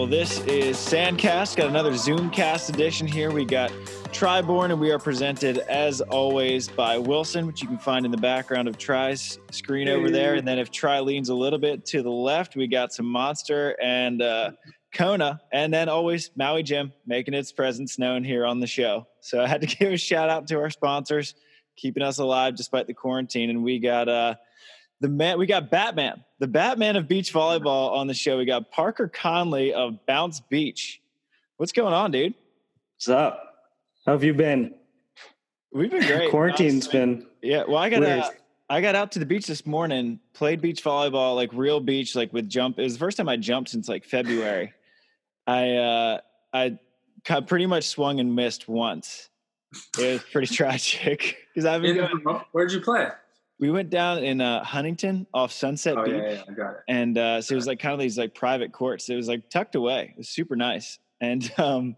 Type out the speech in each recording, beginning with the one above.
Well, this is Sandcast. Got another Zoomcast edition here. We got Tri Bourne, and we are presented as always by Wilson, which you can find in the background of Tri's screen over there. And then if Tri leans a little bit to the left, we got some Monster and uh, Kona, and then always Maui Jim making its presence known here on the show. So I had to give a shout out to our sponsors, keeping us alive despite the quarantine. And we got uh, the man, we got Batman, the Batman of beach volleyball on the show. We got Parker Conley of Bounce Beach. What's going on, dude? What's up? How have you been? We've been great. Quarantine's honestly. been Yeah, well, I got weird. uh, I got out to the beach this morning, played beach volleyball, like real beach, like with jump. It was the first time I jumped since like February. I uh I got pretty much swung and missed once. It was pretty tragic because I've been going. where'd you play? We went down in uh, Huntington off Sunset Oh Beach, yeah, yeah, I got it. and uh, so it was like kind of these like private courts. It was like tucked away. It was super nice, and um,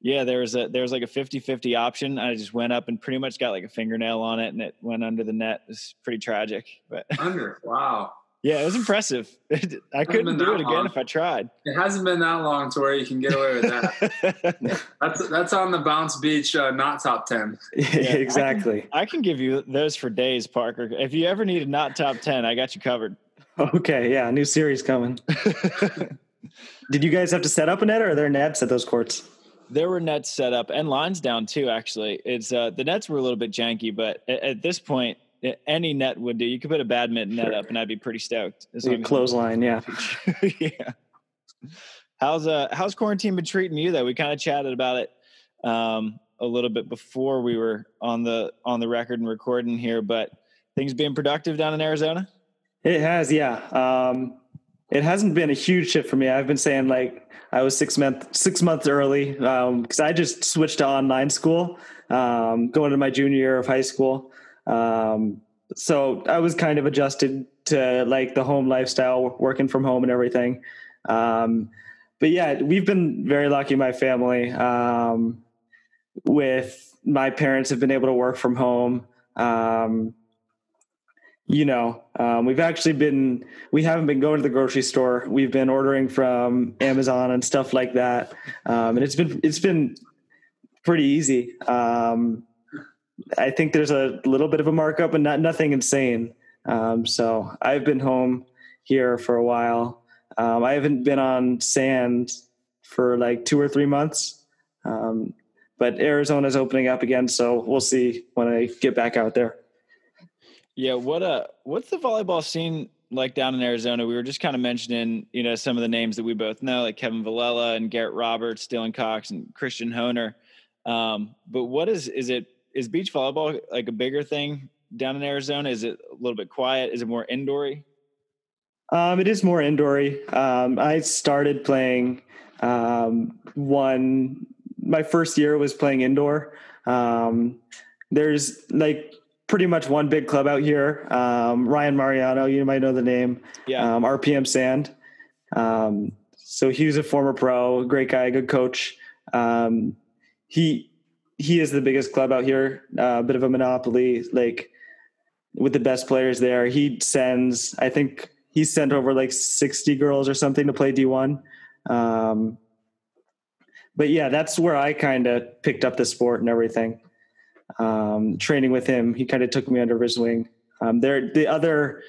yeah, there was a there was like a 50-50 option. I just went up and pretty much got like a fingernail on it, and it went under the net. It was pretty tragic, but Under. Wow. Yeah, it was impressive. I couldn't do that it again long. if I tried. It hasn't been that long to where you can get away with that. that's that's on the bounce beach, uh, not top ten. exactly. I can give you those for days, Parker. If you ever need a not top ten, I got you covered. Okay, yeah, new series coming. Did you guys have to set up a net, or are there nets at those courts? There were nets set up and lines down too. Actually, it's uh, the nets were a little bit janky, but at, at this point, a- any net would do. You could put a badminton net Sure. up, and I'd be pretty stoked. As a clothesline, yeah. yeah. How's uh how's quarantine been treating you though? We kind of chatted about it um a little bit before we were on the on the record and recording here, but things being productive down in Arizona? It has, yeah. Um, it hasn't been a huge shift for me. I've been saying like I was six month six months early because I just switched to online school, um, going to my junior year of high school. Um, so I was kind of adjusted to like the home lifestyle, working from home and everything. Um, but yeah, we've been very lucky. My family, um, with my parents, have been able to work from home. Um, you know, um, we've actually been we haven't been going to the grocery store. We've been ordering from Amazon and stuff like that, um, and it's been it's been pretty easy. Um, I think there's a little bit of a markup, but not nothing insane. Um, so I've been home here for a while. Um, I haven't been on sand for like two or three months, um, but Arizona's opening up again, so we'll see when I get back out there. Yeah, what uh what's the volleyball scene like down in Arizona? We were just kind of mentioning, you know, some of the names that we both know, like Kevin Villela and Garrett Roberts, Dylan Cox, and Christian Honer. Um, but what is is it is beach volleyball like a bigger thing down in Arizona? Is it a little bit quiet? Is it more indoory? Um, it is more indoory. Um, I started playing um, one. My first year was playing indoor. Um, there's like pretty much one big club out here. Um, Ryan Mariano, you might know the name. Yeah. Um, RPM Sand. Um, so he was a former pro, great guy, good coach. Um, he he is the biggest club out here. A uh, bit of a monopoly, like with the best players there. He sends, I think he sent over like 60 girls or something to play D1. Um, but yeah, that's where I kind of picked up the sport and everything. Um, training with him, he kind of took me under his wing. Um, there, the other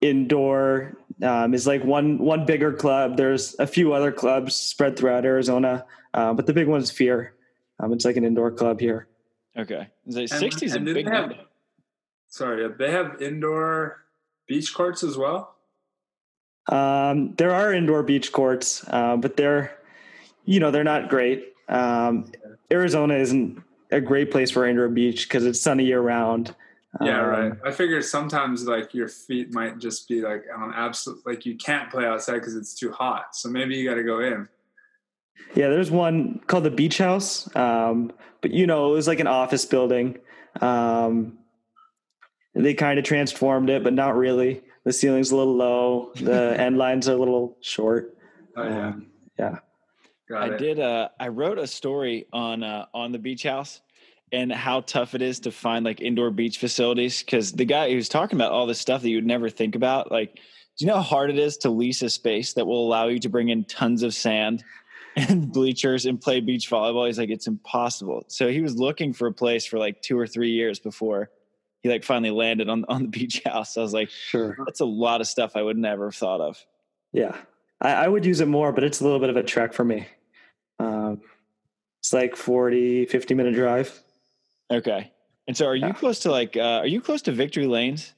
indoor um, is like one one bigger club. There's a few other clubs spread throughout Arizona, uh, but the big one is Fear. Um, it's like an indoor club here. Okay. Is it 60 is a big they have- number. Sorry, uh, they have indoor beach courts as well. Um, there are indoor beach courts, uh, but they're, you know, they're not great. Um, Arizona isn't a great place for indoor beach because it's sunny year round. Yeah, Um, right. I figure sometimes like your feet might just be like on absolute like you can't play outside because it's too hot. So maybe you got to go in. Yeah, there's one called the Beach House, um, but you know, it was like an office building. Um, they kind of transformed it, but not really. The ceiling's a little low. The end lines are a little short. Oh yeah, Um, yeah. got I it. did. Uh, I wrote a story on uh, on the beach house and how tough it is to find like indoor beach facilities because the guy who's talking about all this stuff that you would never think about, like do you know how hard it is to lease a space that will allow you to bring in tons of sand and bleachers and play beach volleyball? He's like, it's impossible. So he was looking for a place for like two or three years before he like finally landed on on the beach house. I was like, Sure. that's a lot of stuff I would never have thought of. Yeah. I, I would use it more, but it's a little bit of a trek for me. Um, it's like 40, 50 minute drive. Okay. And so are you Yeah. close to like, uh, are you close to victory lanes?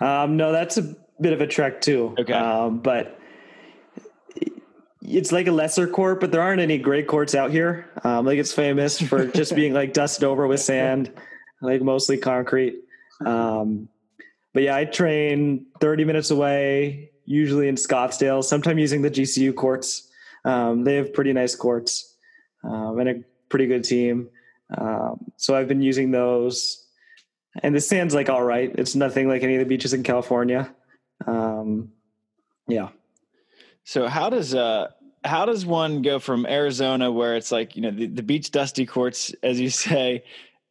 Um, no, that's a bit of a trek too. Okay. Um, but it's like a lesser court, but there aren't any great courts out here. Um, like it's famous for just being like dusted over with sand, like mostly concrete. Um, but yeah, I train 30 minutes away, usually in Scottsdale, sometimes using the GCU courts. Um, they have pretty nice courts um, and a pretty good team. Um, so I've been using those and the sand's like all right. It's nothing like any of the beaches in California. Um, yeah. So how does uh how does one go from Arizona where it's like, you know, the, the beach dusty courts, as you say,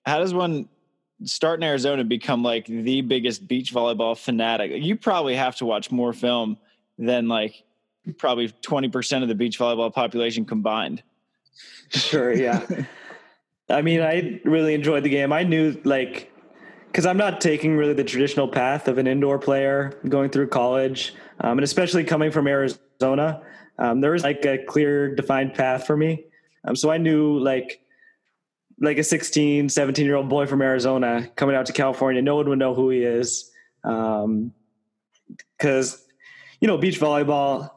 how does one start in Arizona become like the biggest beach volleyball fanatic? You probably have to watch more film than like probably 20% of the beach volleyball population combined. Sure. Yeah. I mean, I really enjoyed the game. I knew like, because I'm not taking really the traditional path of an indoor player going through college, um, and especially coming from Arizona, um, there was like a clear, defined path for me. Um, so I knew like, like a 16, 17 year old boy from Arizona coming out to California, no one would know who he is. Um, cause you know, beach volleyball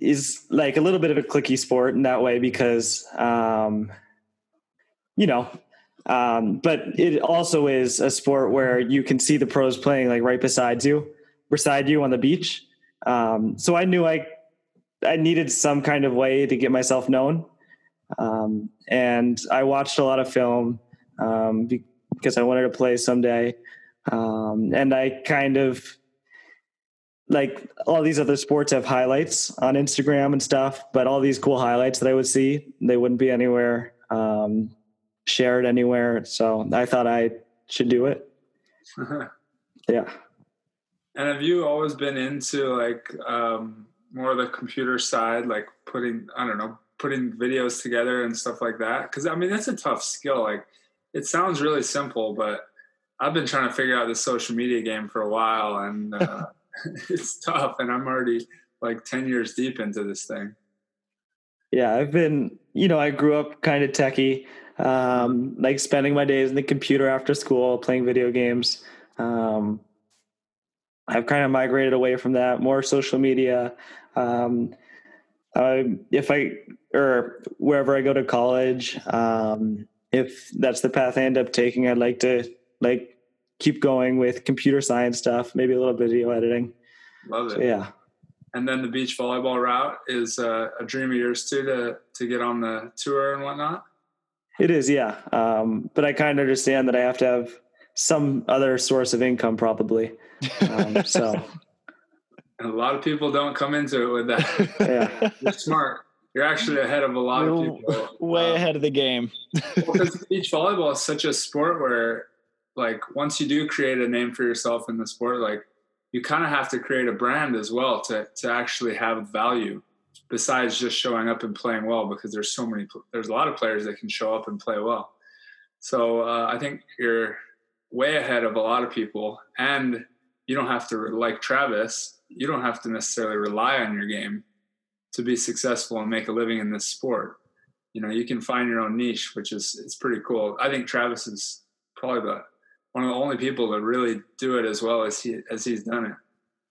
is like a little bit of a clicky sport in that way because, um, you know, um, but it also is a sport where you can see the pros playing like right beside you, beside you on the beach. Um, so I knew I, I needed some kind of way to get myself known. Um, and I watched a lot of film, um, because I wanted to play someday. Um, and I kind of like all these other sports have highlights on Instagram and stuff, but all these cool highlights that I would see, they wouldn't be anywhere, um, shared anywhere. So I thought I should do it. Yeah. And have you always been into like um, more of the computer side, like putting I don't know, putting videos together and stuff like that? Because I mean, that's a tough skill. Like, it sounds really simple, but I've been trying to figure out the social media game for a while, and uh, it's tough. And I'm already like ten years deep into this thing. Yeah, I've been, you know, I grew up kind of techie, um, like spending my days in the computer after school playing video games. Um, I've kind of migrated away from that, more social media. Um, I, if I, or wherever I go to college, um, if that's the path I end up taking, I'd like to like keep going with computer science stuff, maybe a little video editing. Love it. So, yeah. And then the beach volleyball route is uh, a dream of yours too to to get on the tour and whatnot. It is, yeah. Um, but I kind of understand that I have to have some other source of income, probably. Um, so, And a lot of people don't come into it with that. yeah, You're smart. You're actually ahead of a lot of You're people. Way Uh, ahead of the game. because beach volleyball is such a sport where like once you do create a name for yourself in the sport like you kind of have to create a brand as well to to actually have value besides just showing up and playing well because there's so many there's a lot of players that can show up and play well so uh, i think you're way ahead of a lot of people and you don't have to like travis you don't have to necessarily rely on your game to be successful and make a living in this sport you know you can find your own niche which is it's pretty cool i think travis is probably the one of the only people that really do it as well as he as he's done it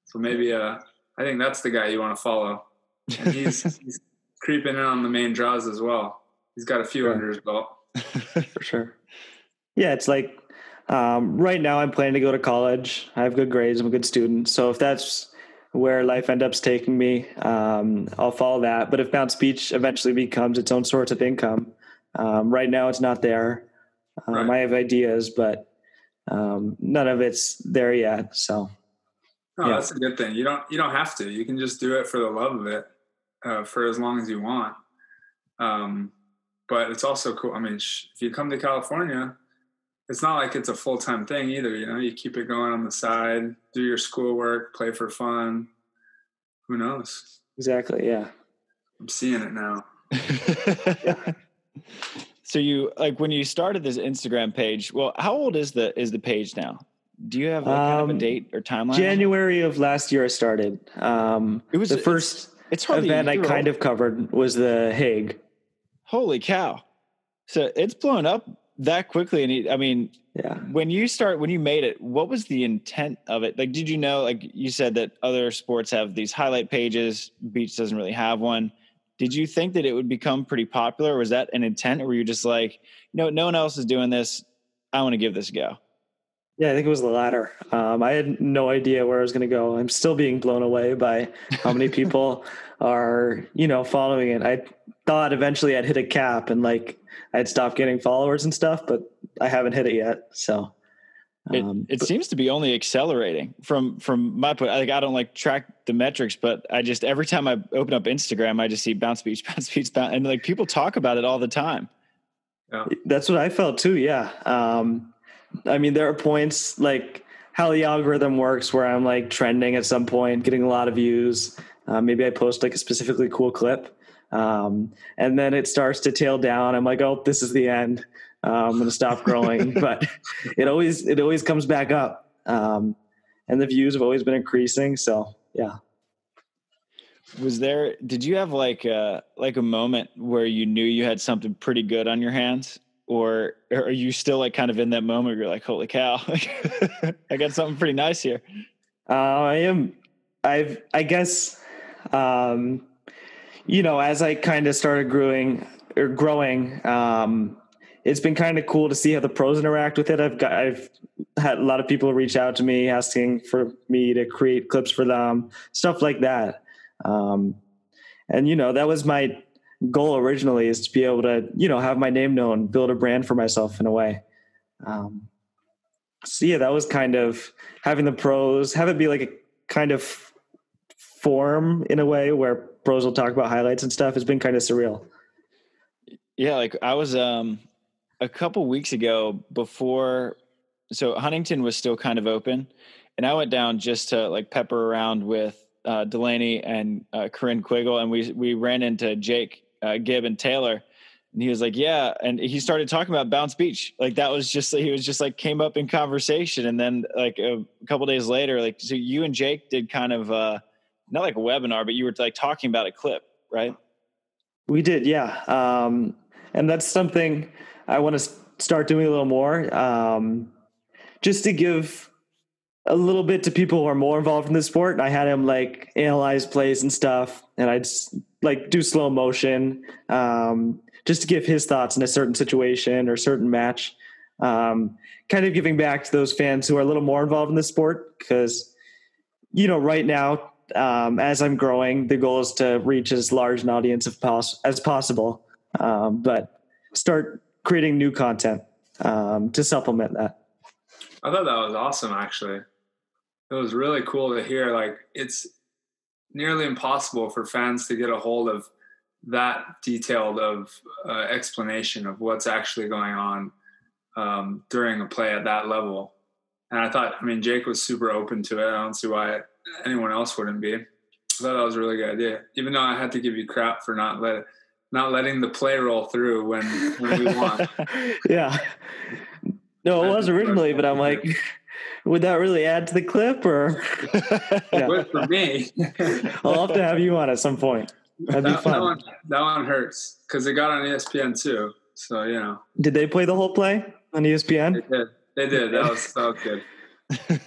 so maybe uh i think that's the guy you want to follow and he's, he's creeping in on the main draws as well he's got a few Sure. under his belt for sure. Yeah, it's like um, right now I'm planning to go to college. I have good grades. I'm a good student. So if that's where life ends up taking me, um, I'll follow that. But if Bounce Beach eventually becomes its own source of income, um, right now it's not there. Um, Right. I have ideas, but um, none of it's there yet. So no Yeah. that's a good thing you don't you don't have to you can just do it for the love of it uh, for as long as you want um but it's also cool i mean if you come to california it's not like it's a full-time thing either you know you keep it going on the side do your schoolwork play for fun who knows? Exactly. Yeah. I'm seeing it now. so you like when you started this Instagram page. Well, how old is the is the page now? Do you have like, kind of a Um, date or timeline? January of last year, I started. Um, It was the first It's hardly event I kind old. of covered was the Hague. Holy cow! So it's blown up that quickly, and it- I mean, Yeah. when you start when you made it what was the intent of it like did you know like you said that other sports have these highlight pages beach doesn't really have one did you think that it would become pretty popular was that an intent or were you just like no no one else is doing this i want to give this a go Yeah, I think it was the latter. Um, I had no idea where I was going to go. I'm still being blown away by how many people are, you know, following it. I thought eventually I'd hit a cap and like I'd stopped getting followers and stuff, but I haven't hit it yet. So, it, um, it seems to be only accelerating from from my point like i don't like track the metrics but i just every time i open up instagram i just see bounce beach bounce beach bounce and like people talk about it all the time Yeah. That's what I felt too. Yeah. Um, I mean, there are points like how the algorithm works where I'm like trending at some point, getting a lot of views. Uh, maybe I post like a specifically cool clip. Um, and then it starts to tail down. I'm like, oh, this is the end. Uh, I'm going to stop growing, but it always, it always comes back up. Um, and the views have always been increasing. So yeah. was there did you have like a like a moment where you knew you had something pretty good on your hands or are you still like kind of in that moment where you're like holy cow i got something pretty nice here Uh, I am. I've. I guess. Um, you know, as I kind of started growing or growing, um, it's been kind of cool to see how the pros interact with it. I've got. I've had a lot of people reach out to me asking for me to create clips for them, stuff like that. Um, and you know, that was my goal originally is to be able to, you know, have my name known, build a brand for myself in a way. Um, so yeah, that was kind of having the pros, have it be like a kind of form in a way where pros will talk about highlights and stuff It's been kind of surreal. yeah like i was um a couple weeks ago before so huntington was still kind of open and i went down just to like pepper around with uh, delaney and uh, corinne quiggle and we we ran into jake uh, gibb and taylor and he was like yeah and he started talking about bounce beach like that was just he was just like came up in conversation and then like a, couple days later like so you and jake did kind of uh not like a webinar but you were like talking about a clip right We did, yeah. Um, and that's something I want to start doing a little more, um, just to give a little bit to people who are more involved in the sport. I had him like analyze plays and stuff, and I'd like do slow motion, um, just to give his thoughts in a certain situation or certain match. Um, kind of giving back to those fans who are a little more involved in the sport because, you know, right now um, as I'm growing, the goal is to reach as large an audience of pos- as possible, um, but start creating new content um, to supplement that. I thought that was awesome. Actually, it was really cool to hear. Like, it's nearly impossible for fans to get a hold of that detailed of uh, explanation of what's actually going on um, during a play at that level. And I thought, I mean, Jake was super open to it. I don't see why anyone else wouldn't be. I thought that was a really good idea. Even though I had to give you crap for not let not letting the play roll through when when we won. yeah. No, it was originally, but I'm like, would that really add to the clip, or Yeah. Good for me. I'll have to have you on at some point. That'd be that, that fun. one, that one hurts because it got on ESPN too. So you know, Did they play the whole play on E they ESPN? did. They did. That was so good.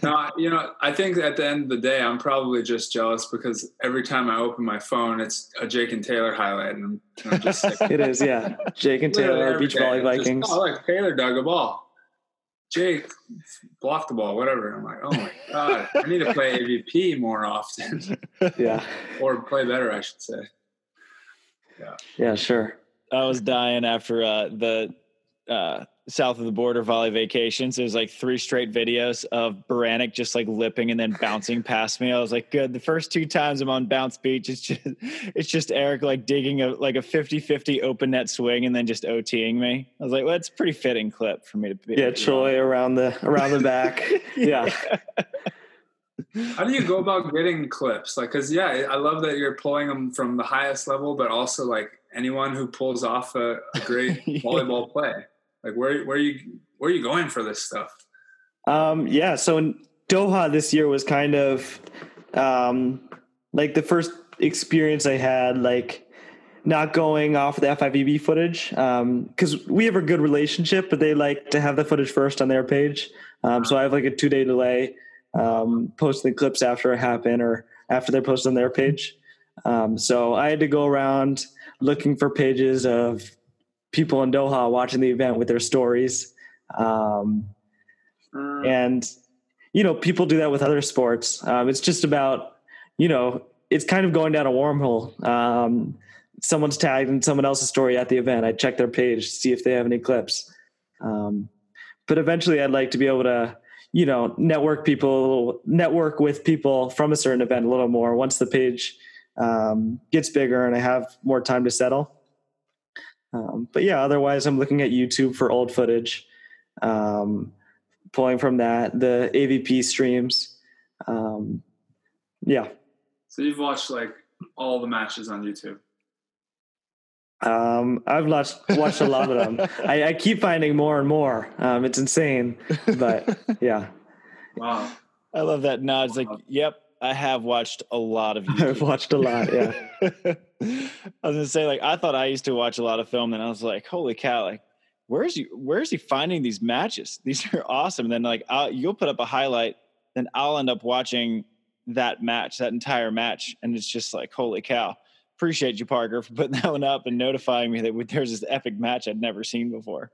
No, I- you know, I think at the end of the day, I'm probably just jealous because every time I open my phone, it's a Jake and Taylor highlight, and I'm, I'm just like, It is, yeah. Jake and literally Taylor, Beach day, Volley it's just, Vikings. oh, like Taylor dug a ball. Jake blocked the ball, whatever. I'm like, oh my god, I need to play AVP more often, Yeah, or play better, I should say. Yeah. Yeah, sure. I was dying after uh, the uh, south of the border volley vacations. It was like three straight videos of Beranek just like lipping and then bouncing past me. I was like, good. The first two times I'm on bounce beach, it's just it's just Eric like digging a like a 50-50 open net swing and then just OTing me. I was like, well, it's a pretty fitting clip for me to be. Yeah, Troy around the around the back. Yeah, How do you go about getting clips? Like, cause yeah, I love that you're pulling them from the highest level, but also like anyone who pulls off a, a great yeah. volleyball play. Like, where where you where are you going for this stuff? Um, yeah, so in Doha this year was kind of um, like the first experience I had, like not going off the FIVB footage because um, we have a good relationship, but they like to have the footage first on their page. Um, so I have like a two day delay um, posting clips after it happened or after they're posted on their page. Um, so I had to go around looking for pages of people in Doha watching the event with their stories. Um, mm. And, you know, people do that with other sports. Um, it's just about, you know, it's kind of going down a wormhole. Um, someone's tagged in someone else's story at the event. I check their page, to see if they have any clips. Um, but eventually I'd like to be able to, you know, network people, network with people from a certain event a little more once the page um, gets bigger and I have more time to settle. Um, but yeah, otherwise, I'm looking at YouTube for old footage, um, pulling from that the AVP streams. Um, yeah. So you've watched like all the matches on YouTube. Um, I've watched watched a lot of them. I, I keep finding more and more. Um, it's insane, but yeah. Wow. I love that nod. It's like, yep, I have watched a lot of YouTube. I've watched a lot, yeah. I was gonna say, like, I thought I used to watch a lot of film, and I was like, holy cow, like, where's he where's he finding these matches? These are awesome. And then like I'll, you'll put up a highlight, then I'll end up watching that match, that entire match, and it's just like, holy cow. Appreciate you, Parker, for putting that one up and notifying me that there's this epic match I'd never seen before.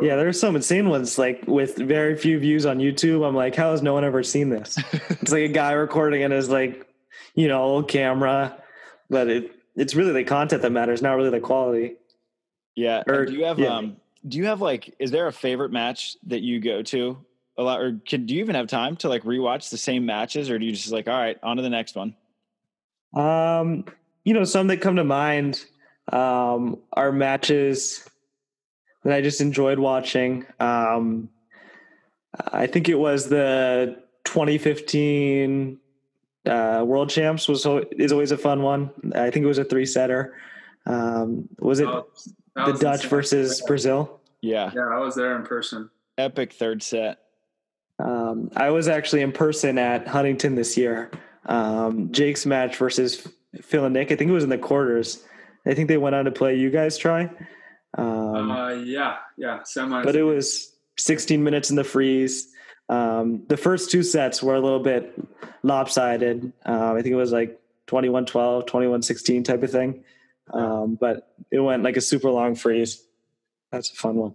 Yeah, there's some insane ones like with very few views on YouTube. I'm like, how has no one ever seen this? it's like a guy recording in his like, you know, old camera, but it it's really the content that matters, not really the quality. Yeah. Or, do you have yeah. um do you have like is there a favorite match that you go to a lot or can do you even have time to like rewatch the same matches or do you just like all right, on to the next one? Um, you know, some that come to mind um are matches that I just enjoyed watching. Um, I think it was the 2015 uh, World Champs was is always a fun one. I think it was a three setter. Um, was it oh, the was Dutch versus Brazil? Yeah, yeah, I was there in person. Epic third set. Um, I was actually in person at Huntington this year. Um, Jake's match versus Phil and Nick. I think it was in the quarters. I think they went on to play. You guys try. Um, uh, yeah, yeah, semi. But it was 16 minutes in the freeze. Um, the first two sets were a little bit lopsided. Um, I think it was like 21 12, 21 16 type of thing. Um, but it went like a super long freeze. That's a fun one.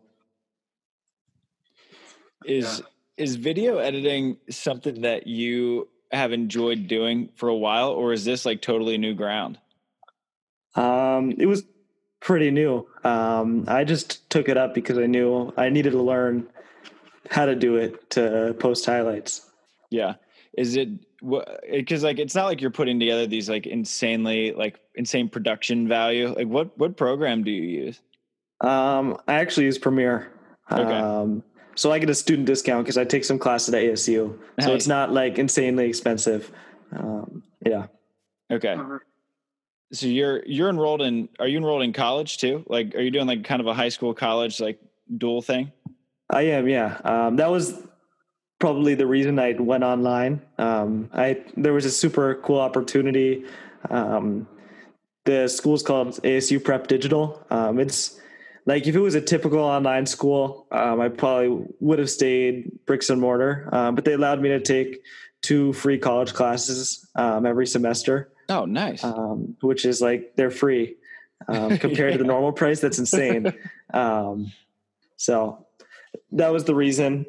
Is yeah. is video editing something that you have enjoyed doing for a while, or is this like totally new ground? Um, it was pretty new. Um, I just took it up because I knew I needed to learn how to do it to post highlights. Yeah. Is it because like it's not like you're putting together these like insanely like insane production value. Like what what program do you use? Um, I actually use Premiere. Okay. Um, so I get a student discount because I take some classes at ASU. Nice. So it's not like insanely expensive. Um, yeah. Okay. So you're you're enrolled in are you enrolled in college too? Like are you doing like kind of a high school college like dual thing? I am yeah. Um, that was probably the reason i went online. Um, i there was a super cool opportunity. Um, the school's called asu prep digital. Um, it's like if it was a typical online school um, i probably would have stayed bricks and mortar. Um, but they allowed me to take two free college classes every semester Oh, nice. Um, which is like they're free um, compared yeah. to the normal price. That's insane. um, so that was the reason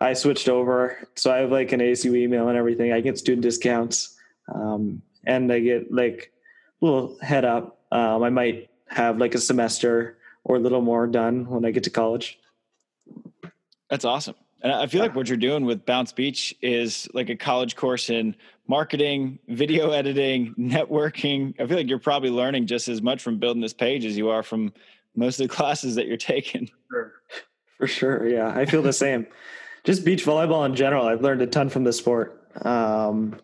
I switched over. So I have like an ASU email and everything. I get student discounts, um, and I get like a little head up. Um, I might have like a semester or a little more done when I get to college. That's awesome. And I feel like what you're doing with Bounce Beach is like a college course in marketing, video editing, networking. I feel like you're probably learning just as much from building this page as you are from most of the classes that you're taking. Sure. For sure. Yeah. I feel the same. Just beach volleyball in general. I've learned a ton from the sport. Um,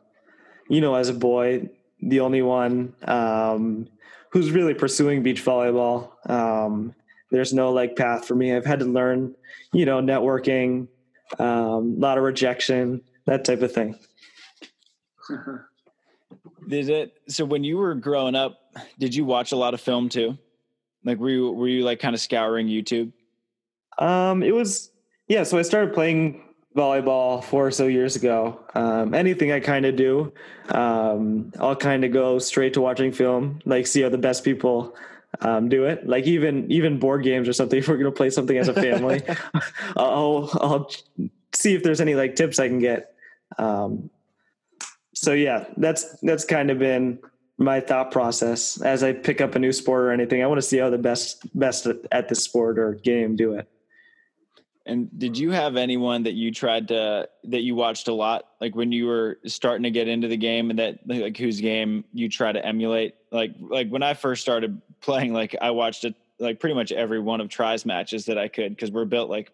you know, as a boy, the only one um, who's really pursuing beach volleyball. Um, there's no like path for me. I've had to learn, you know, networking, um, a lot of rejection, that type of thing. Did it? So when you were growing up, did you watch a lot of film too? Like were you were you like kind of scouring YouTube? Um, it was yeah. So I started playing volleyball four or so years ago. Um, anything I kind of do, um, I'll kind of go straight to watching film, like see how the best people um, do it. Like even even board games or something. If we're gonna play something as a family, I'll I'll see if there's any like tips I can get. Um, so yeah, that's that's kind of been my thought process as I pick up a new sport or anything. I want to see how the best best at the sport or game do it. And did you have anyone that you tried to that you watched a lot, like when you were starting to get into the game, and that like whose game you try to emulate? Like like when I first started playing, like I watched it like pretty much every one of Tri's matches that I could because we're built like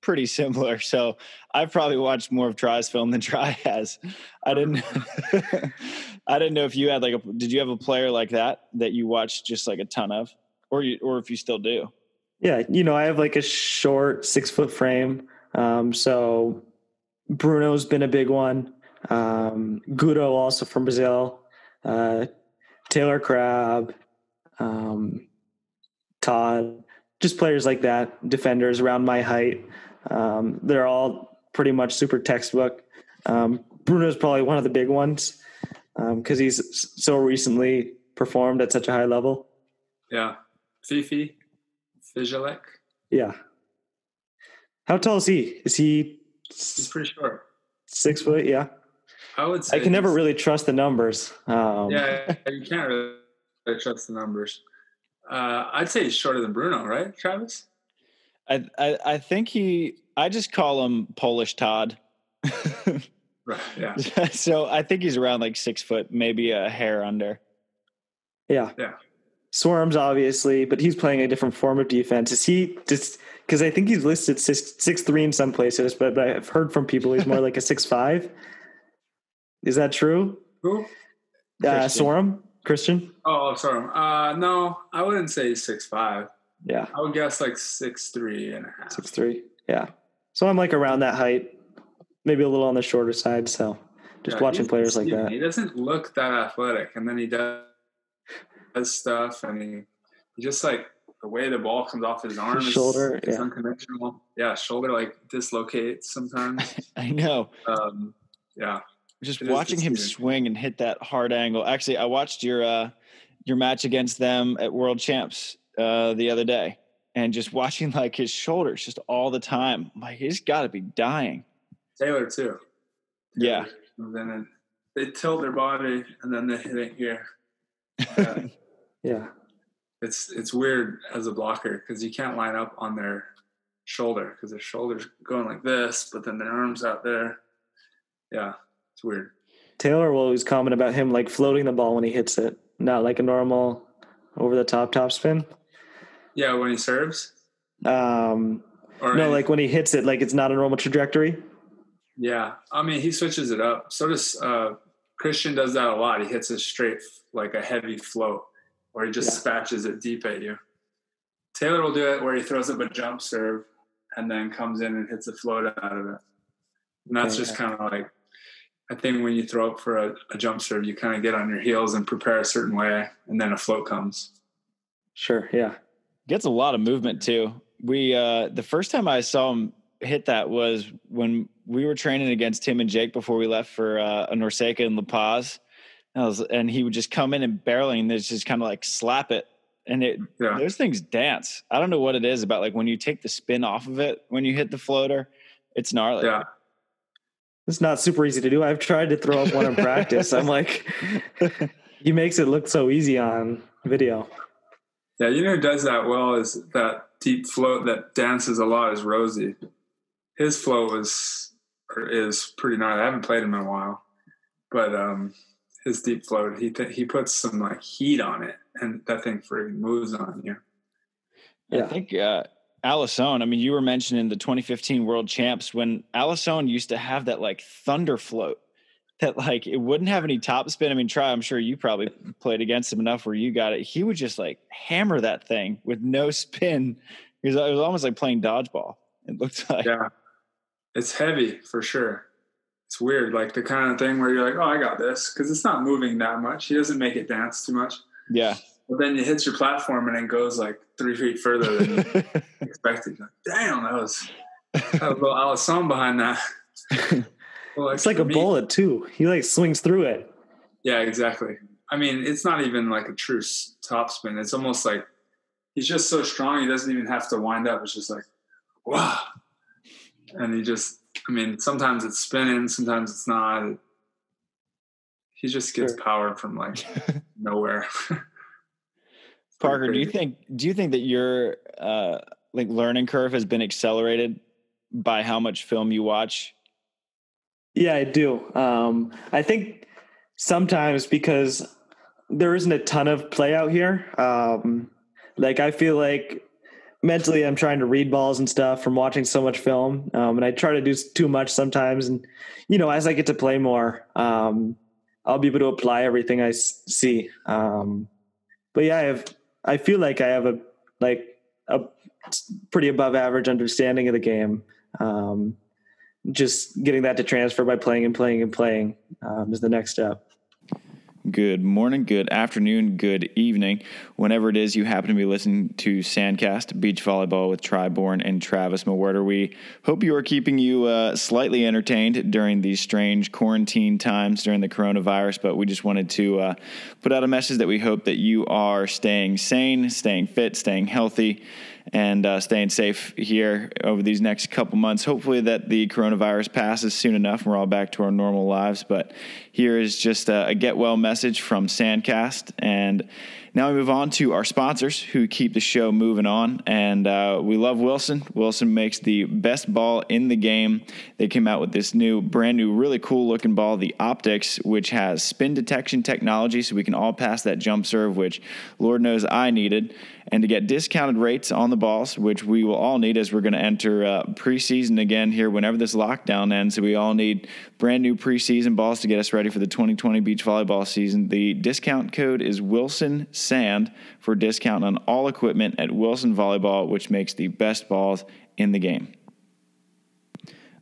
pretty similar. So I've probably watched more of Tri's film than Try has. I didn't I didn't know if you had like a did you have a player like that that you watched just like a ton of, or you or if you still do. Yeah, you know, I have like a short six foot frame. Um, so Bruno's been a big one. Um, Guto also from Brazil. Uh, Taylor Crabb, um, Todd, just players like that, defenders around my height. Um, they're all pretty much super textbook. Um, Bruno's probably one of the big ones because um, he's so recently performed at such a high level. Yeah. Fifi. Fijalek. Yeah. How tall is he? Is he? He's pretty short. Six foot. Yeah. I would. Say I can never really trust the numbers. Um, yeah, you can't really trust the numbers. Uh, I'd say he's shorter than Bruno, right, Travis? I, I, I think he. I just call him Polish Todd. right. Yeah. so I think he's around like six foot, maybe a hair under. Yeah. Yeah. Swarms, obviously, but he's playing a different form of defense. Is he just because I think he's listed six, six three in some places, but, but I've heard from people he's more like a six five. Is that true? Who? Uh, Sorum Christian. Oh, sorry. Uh, no, I wouldn't say six five. Yeah, I would guess like six three and a half. Six three. Yeah. So I'm like around that height, maybe a little on the shorter side. So just yeah, watching players like that. He doesn't look that athletic, and then he does stuff, and he, he just like the way the ball comes off his arm, his shoulder, is, yeah. unconventional. Yeah, shoulder like dislocates sometimes. I know. Um, yeah, just it watching him swing and hit that hard angle. Actually, I watched your uh, your match against them at World Champs uh, the other day, and just watching like his shoulders just all the time. I'm like he's got to be dying. Taylor too. Yeah. And then they tilt their body, and then they hit it here. Yeah. It's it's weird as a blocker because you can't line up on their shoulder because their shoulders going like this, but then their arms out there. Yeah, it's weird. Taylor will always comment about him like floating the ball when he hits it, not like a normal over the top top spin. Yeah, when he serves. Um, or no, like when he hits it, like it's not a normal trajectory. Yeah, I mean he switches it up. So does uh, Christian. Does that a lot. He hits a straight, like a heavy float or he just yeah. spatches it deep at you. Taylor will do it where he throws up a jump serve and then comes in and hits a float out of it. And that's okay. just kind of like, I think when you throw up for a, a jump serve, you kind of get on your heels and prepare a certain way, and then a float comes. Sure. Yeah. Gets a lot of movement too. We, uh, the first time I saw him hit that was when we were training against him and Jake before we left for uh, a NORCECA in La Paz was, and he would just come in and barreling and just kind of like slap it. And it yeah. those things dance. I don't know what it is about like when you take the spin off of it when you hit the floater, it's gnarly. Yeah. It's not super easy to do. I've tried to throw up one in practice. I'm like, he makes it look so easy on video. Yeah, you know who does that well is that deep float that dances a lot is Rosie. His float was is pretty nice. I haven't played him in a while, but um, his deep float, he th- he puts some like heat on it, and that thing freaking moves on you. Yeah. I think uh, Alisson. I mean, you were mentioning the 2015 World Champs when Alisson used to have that like thunder float, that like it wouldn't have any top spin. I mean, Tri. I'm sure you probably played against him enough where you got it. He would just like hammer that thing with no spin. It was, it was almost like playing dodgeball. It looked like. Yeah, it's heavy for sure. It's weird, like the kind of thing where you're like, "Oh, I got this," because it's not moving that much. He doesn't make it dance too much. Yeah. But then it hits your platform and it goes like three feet further than you expected. Like, Damn, that was, that was a little Alisson behind that. Well, It's like a bullet too. He like swings through it. Yeah, exactly. I mean, it's not even like a true s- top spin. It's almost like he's just so strong. He doesn't even have to wind up. It's just like, wow. And he just, I mean, sometimes it's spinning, sometimes it's not. He just gets Sure. power from like nowhere. It's pretty Parker, do you think do you think that your uh like learning curve has been accelerated by how much film you watch? Yeah, I do. Um, I think sometimes because there isn't a ton of play out here. Um, like I feel like mentally I'm trying to read balls and stuff from watching so much film, um, and I try to do too much sometimes. And you know, as I get to play more, um, I'll be able to apply everything I s- see. Um, but yeah, I have. I feel like I have a like a pretty above average understanding of the game. Um, just getting that to transfer by playing and playing and playing um, is the next step. Good morning, good afternoon, good evening, whenever it is you happen to be listening to Sandcast Beach Volleyball with Tri Bourne and Travis Mewhirter. We hope you are keeping you uh, slightly entertained during these strange quarantine times during the coronavirus, but we just wanted to uh, put out a message that we hope that you are staying sane, staying fit, staying healthy, and uh, staying safe here over these next couple months. Hopefully, that the coronavirus passes soon enough and we're all back to our normal lives. But here is just a, a get well message from Sandcast. And now we move on to our sponsors who keep the show moving on. And uh, we love Wilson. Wilson makes the best ball in the game. They came out with this new, brand new, really cool looking ball, the OPTX, which has spin detection technology so we can all pass that jump serve, which Lord knows I needed and to get discounted rates on the balls, which we will all need as we're going to enter uh, preseason again here whenever this lockdown ends. So we all need brand new preseason balls to get us ready for the 2020 beach volleyball season. The discount code is Wilson Sand for discount on all equipment at Wilson Volleyball, which makes the best balls in the game.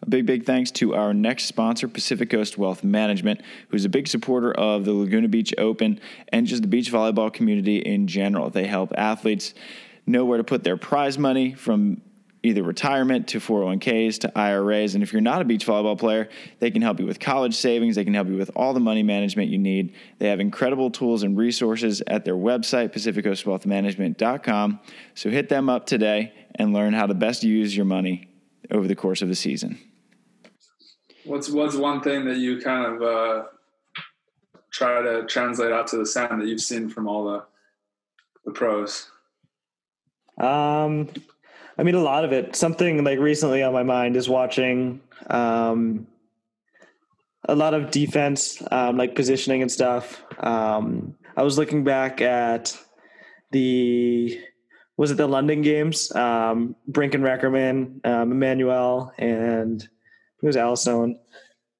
A big, big thanks to our next sponsor, Pacific Coast Wealth Management, who's a big supporter of the Laguna Beach Open and just the beach volleyball community in general. They help athletes know where to put their prize money from either retirement to 401ks to IRAs. And if you're not a beach volleyball player, they can help you with college savings. They can help you with all the money management you need. They have incredible tools and resources at their website, pacificcoastwealthmanagement.com. So hit them up today and learn how to best use your money over the course of the season. What's what's one thing that you kind of uh, try to translate out to the sound that you've seen from all the the pros? Um, I mean, a lot of it. Something like recently on my mind is watching um, a lot of defense, um, like positioning and stuff. Um, I was looking back at the was it the London games? Um, Brink and Reckermann, um, Emanuel, and it was Alisson.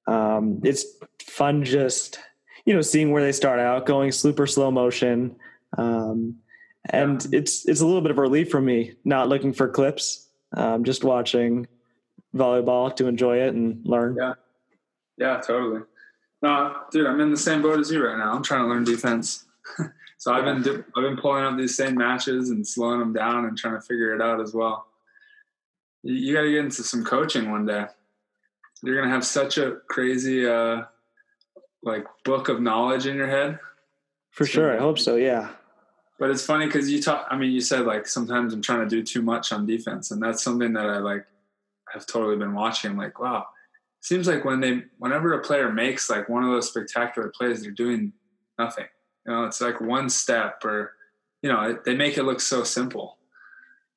Um, it's fun just you know seeing where they start out, going super slow motion. Um, and it's it's a little bit of a relief for me not looking for clips um, just watching volleyball to enjoy it and learn Yeah. Yeah, totally. No, dude, I'm in the same boat as you right now. I'm trying to learn defense. so I've been I've been pulling up these same matches and slowing them down and trying to figure it out as well. You, you got to get into some coaching one day. You're gonna have such a crazy uh, like book of knowledge in your head. for sure i hope so yeah But it's funny because you talk. I mean, you said like sometimes I'm trying to do too much on defense, and that's something that I like have totally been watching. I'm like, wow, seems like when they, whenever a player makes like one of those spectacular plays, they're doing nothing. You know, it's like one step, or you know, they make it look so simple.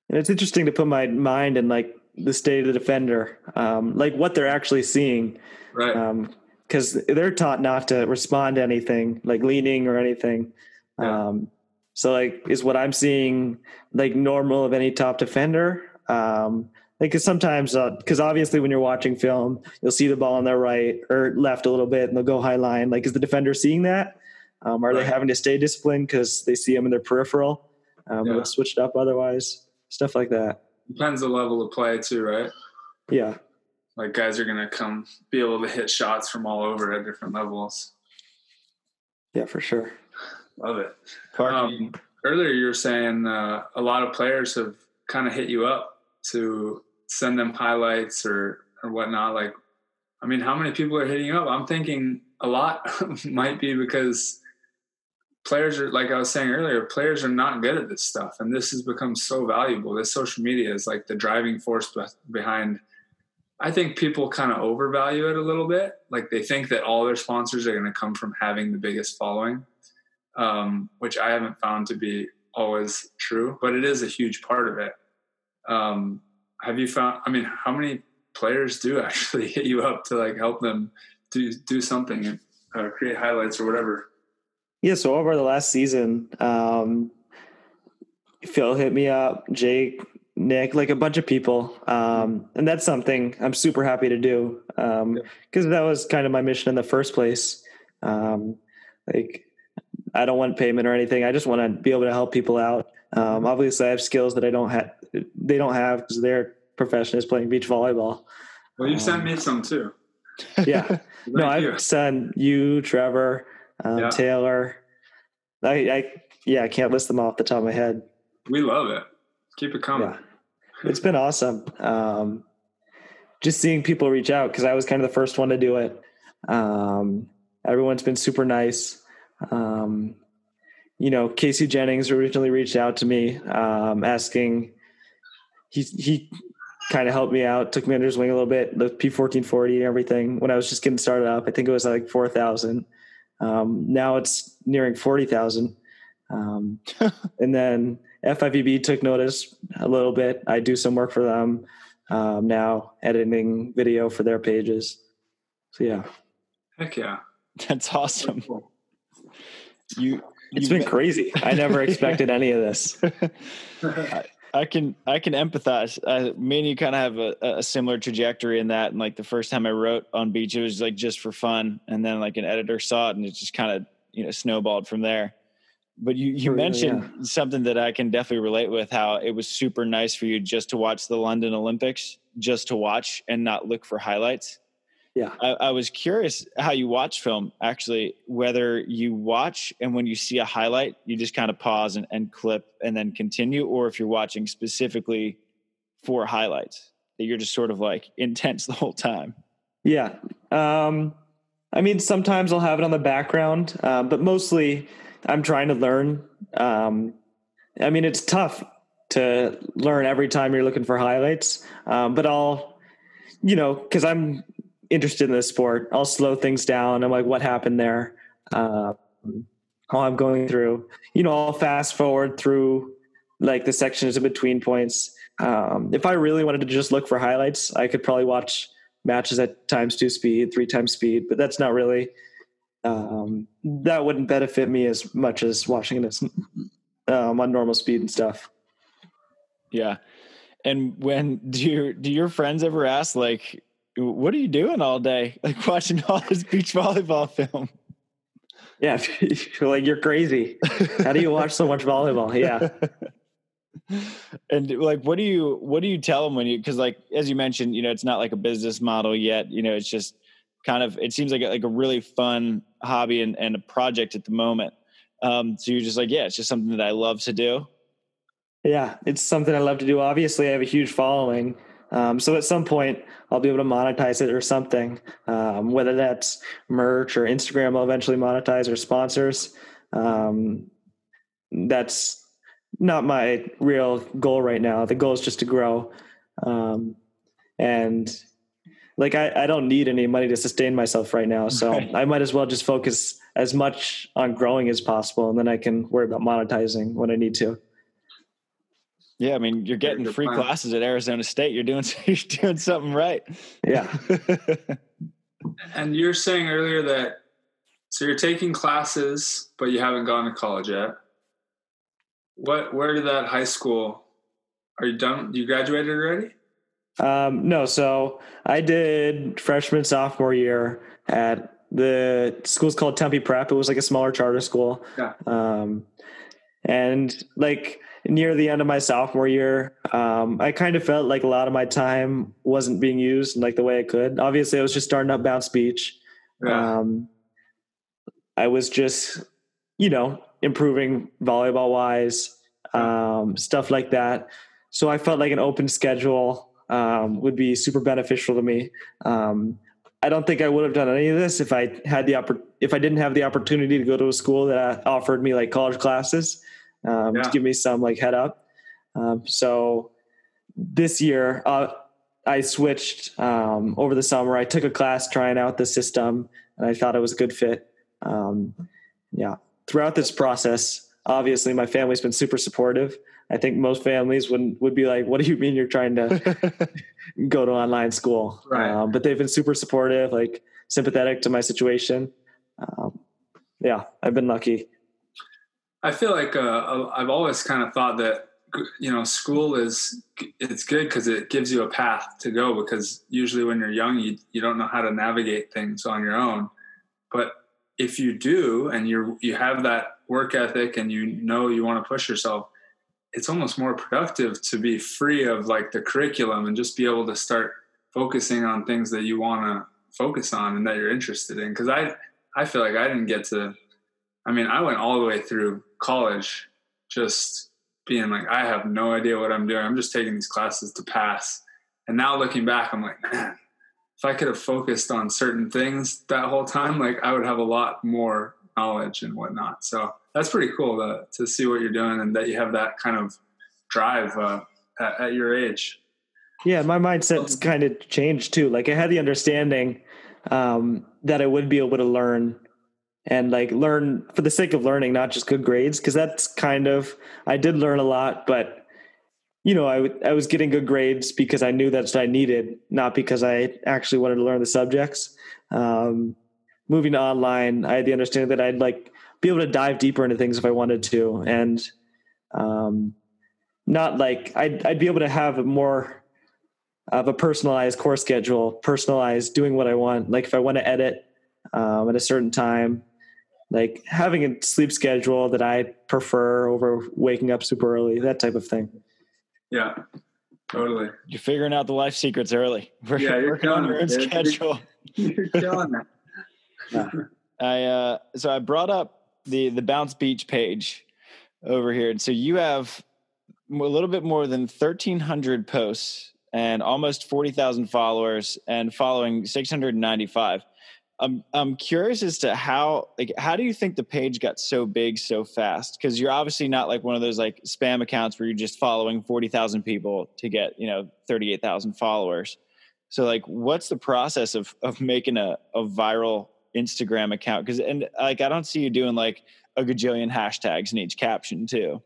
and it's interesting to put my mind in like the state of the defender um, like what they're actually seeing Right. because they're taught not to respond to anything like leaning or anything Yeah. um, so like is what i'm seeing like normal of any top defender um, Like, cause sometimes, uh, cause obviously when you're watching film, you'll see the ball on their right or left a little bit and they'll go high line. Like, is the defender seeing that? Um, are Right. they having to stay disciplined because they see them in their peripheral? Um, Yeah. They'll switch it up otherwise, stuff like that. Depends the level of play too, right? Yeah. Like guys are gonna come be able to hit shots from all over at different levels. Yeah, for sure. Love it. Um, earlier you were saying uh, a lot of players have kind of hit you up to send them highlights or or whatnot. Like, I mean, how many people are hitting you up? I'm thinking a lot might be because players are like I was saying earlier, players are not good at this stuff, and this has become so valuable. This social media is like the driving force behind. I think people kind of overvalue it a little bit. Like they think that all their sponsors are going to come from having the biggest following um, which I haven't found to be always true, but it is a huge part of it. Um, have you found? I mean, how many players do actually hit you up to like help them do do something uh, create highlights or whatever? Yeah, so over the last season, um, Phil hit me up, Jake, Nick, like a bunch of people, um, and that's something I'm super happy to do because that was kind of my mission in the first place. Um, like, I don't want payment or anything. I just want to be able to help people out. Um, obviously, I have skills that I don't have. They don't have because their profession is playing beach volleyball. Well, you've sent Um, me some too. Yeah, no, you. I've sent you, Trevor, um, Yeah. Taylor. I, I, yeah, I can't list them off the top of my head. We love it. Keep it coming. Yeah, it's been awesome. Um, just seeing people reach out because I was kind of the first one to do it. Um, everyone's been super nice. Um, you know, Casey Jennings originally reached out to me um, asking. He he kind of helped me out, took me under his wing a little bit, the P1440 and everything. When I was just getting started up, I think it was like four thousand. Um, now it's nearing forty thousand. Um, and then FIVB took notice a little bit. I do some work for them um, now, editing video for their pages. So yeah, Heck yeah. that's awesome. Cool. You, it's been met- crazy. I never expected any of this. I can I can empathize. Uh, me and you kind of have a, a similar trajectory in that. And like the first time I wrote on beach, it was like just for fun, and then like an editor saw it, and it just kind of you know snowballed from there. But you you Oh, yeah, mentioned something that I can definitely relate with. How it was super nice for you just to watch the London Olympics, just to watch and not look for highlights. Yeah. I, I was curious how you watch film, actually, whether you watch and when you see a highlight, you just kind of pause and, and clip and then continue, or if you're watching specifically for highlights, that you're just sort of like intense the whole time. Yeah. Um, I mean, sometimes I'll have it on the background, uh, but mostly I'm trying to learn. Um, I mean, it's tough to learn every time you're looking for highlights, um, but I'll, you know, because I'm interested in this sport, I'll slow things down. I'm like, what happened there? Uh, while I'm going through, you know, I'll fast forward through like the sections in between points. Um, if I really wanted to just look for highlights, I could probably watch matches at times two speed, three times speed, but that's not really um, that wouldn't benefit me as much as watching this um, on normal speed and stuff. Yeah. And when do do your friends ever ask like, what are you doing all day? Like watching all this beach volleyball film? Yeah, you're like you're crazy. How do you watch so much volleyball? Yeah, and like what do you what do you tell them when you because like as you mentioned you know it's not like a business model yet you know it's just kind of it seems like a, like a really fun hobby and, and a project at the moment um so you're just like yeah it's just something that i love to do yeah, it's something I love to do. Obviously, I have a huge following, um, so at some point I'll be able to monetize it or something. Um, whether that's merch or Instagram, I'll eventually monetize or sponsors. Um, that's not my real goal right now. The goal is just to grow. Um, and like, I, I don't need any money to sustain myself right now. So Right. I might as well just focus as much on growing as possible. And then I can worry about monetizing when I need to. Yeah i mean you're getting good free plan. classes at arizona state you're doing you're doing something right Yeah. And you're saying earlier that so you're taking classes, but you haven't gone to college yet. What? Where did that high school? Are you done? You graduated already? Um, no, so I did freshman sophomore year at the school's called Tempe Prep. It was like a smaller charter school. Yeah. Um, and like near the end of my sophomore year, um, I kind of felt like a lot of my time wasn't being used like the way I could. Obviously, I was just starting up Bounce Beach. Yeah. Um, I was just, you know, improving volleyball wise, um, stuff like that. So I felt like an open schedule um, would be super beneficial to me. Um, I don't think I would have done any of this if I had the oppor- if I didn't have the opportunity to go to a school that offered me like college classes um, Yeah. to give me some like head up. Um, so this year, uh, I switched um, over the summer. I took a class trying out the system, and I thought it was a good fit. Um, yeah, throughout this process, obviously my family's been super supportive. I think most families would would be like, "What do you mean you're trying to go to online school?" Right. Um, but they've been super supportive, like sympathetic to my situation. Um, yeah, I've been lucky. I feel like uh, I've always kind of thought that you know school is it's good because it gives you a path to go because usually when you're young you you don't know how to navigate things on your own. But if you do and you you have that work ethic and you know you want to push yourself it's almost more productive to be free of like the curriculum and just be able to start focusing on things that you want to focus on and that you're interested in. Because I I feel like I didn't get to I mean, I went all the way through college just being like, I have no idea what I'm doing. I'm just taking these classes to pass. And now looking back, I'm like, man, if I could have focused on certain things that whole time, like I would have a lot more knowledge and whatnot. So that's pretty cool to, to see what you're doing and that you have that kind of drive uh, at, at your age. Yeah, my mindset's kind of changed too. Like I had the understanding um, that I would be able to learn and like learn for the sake of learning, not just good grades. Cause that's kind of, I did learn a lot, but you know, I, w- I was getting good grades because I knew that's what I needed, not because I actually wanted to learn the subjects. Um, moving to online, I had the understanding that I'd like be able to dive deeper into things if I wanted to. And, um, not like I'd, I'd be able to have a more of a personalized course schedule, personalized doing what I want. Like if I want to edit um, at a certain time, like having a sleep schedule that I prefer over waking up super early, that type of thing. Yeah, totally. You're figuring out the life secrets early. We're Yeah, you're working on your own schedule. You're killing that. I uh, so I brought up the the Bounce Beach page over here, and so you have a little bit more than thirteen hundred posts and almost forty thousand followers, and following six hundred ninety five. I'm I'm curious as to how like how do you think the page got so big so fast? Because you're obviously not like one of those like spam accounts where you're just following forty thousand people to get you know thirty eight thousand followers. So like, what's the process of of making a a viral Instagram account? Because and like I don't see you doing like a gajillion hashtags in each caption too.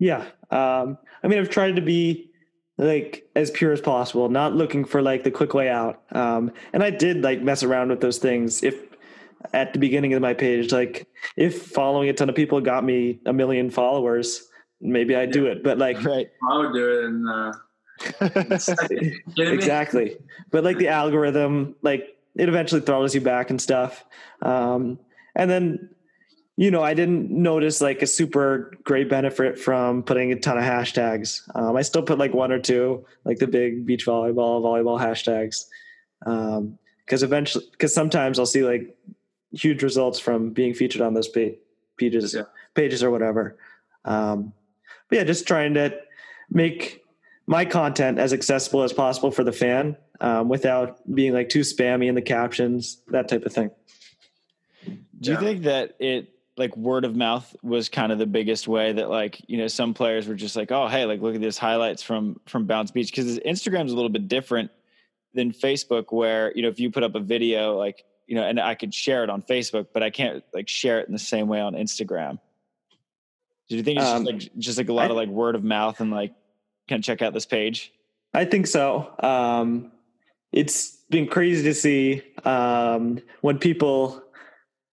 Yeah. Um, I mean, I've tried to be like as pure as possible, not looking for like the quick way out. Um, and I did like mess around with those things. If at the beginning of my page, like if following a ton of people got me a million followers, maybe I'd do it. But like, Right. I would do it in uh, exactly. But like the algorithm, like it eventually throttles you back and stuff. Um, and then, you know, I didn't notice like a super great benefit from putting a ton of hashtags. Um, I still put like one or two, like the big beach volleyball, volleyball hashtags. Um, cause eventually, cause sometimes I'll see like huge results from being featured on those pages, Yeah. pages or whatever. Um, but yeah, just trying to make my content as accessible as possible for the fan um, without being like too spammy in the captions, that type of thing. Do you think that it like word of mouth was kind of the biggest way that like you know some players were just like oh hey like look at this highlights from from Bounce Beach because Instagram's a little bit different than Facebook where you know if you put up a video like you know and I could share it on Facebook but I can't like share it in the same way on Instagram. Do you think it's Um, just like just like a lot I- of like word of mouth and like can check out this page? I think so. Um, it's been crazy to see um, when people.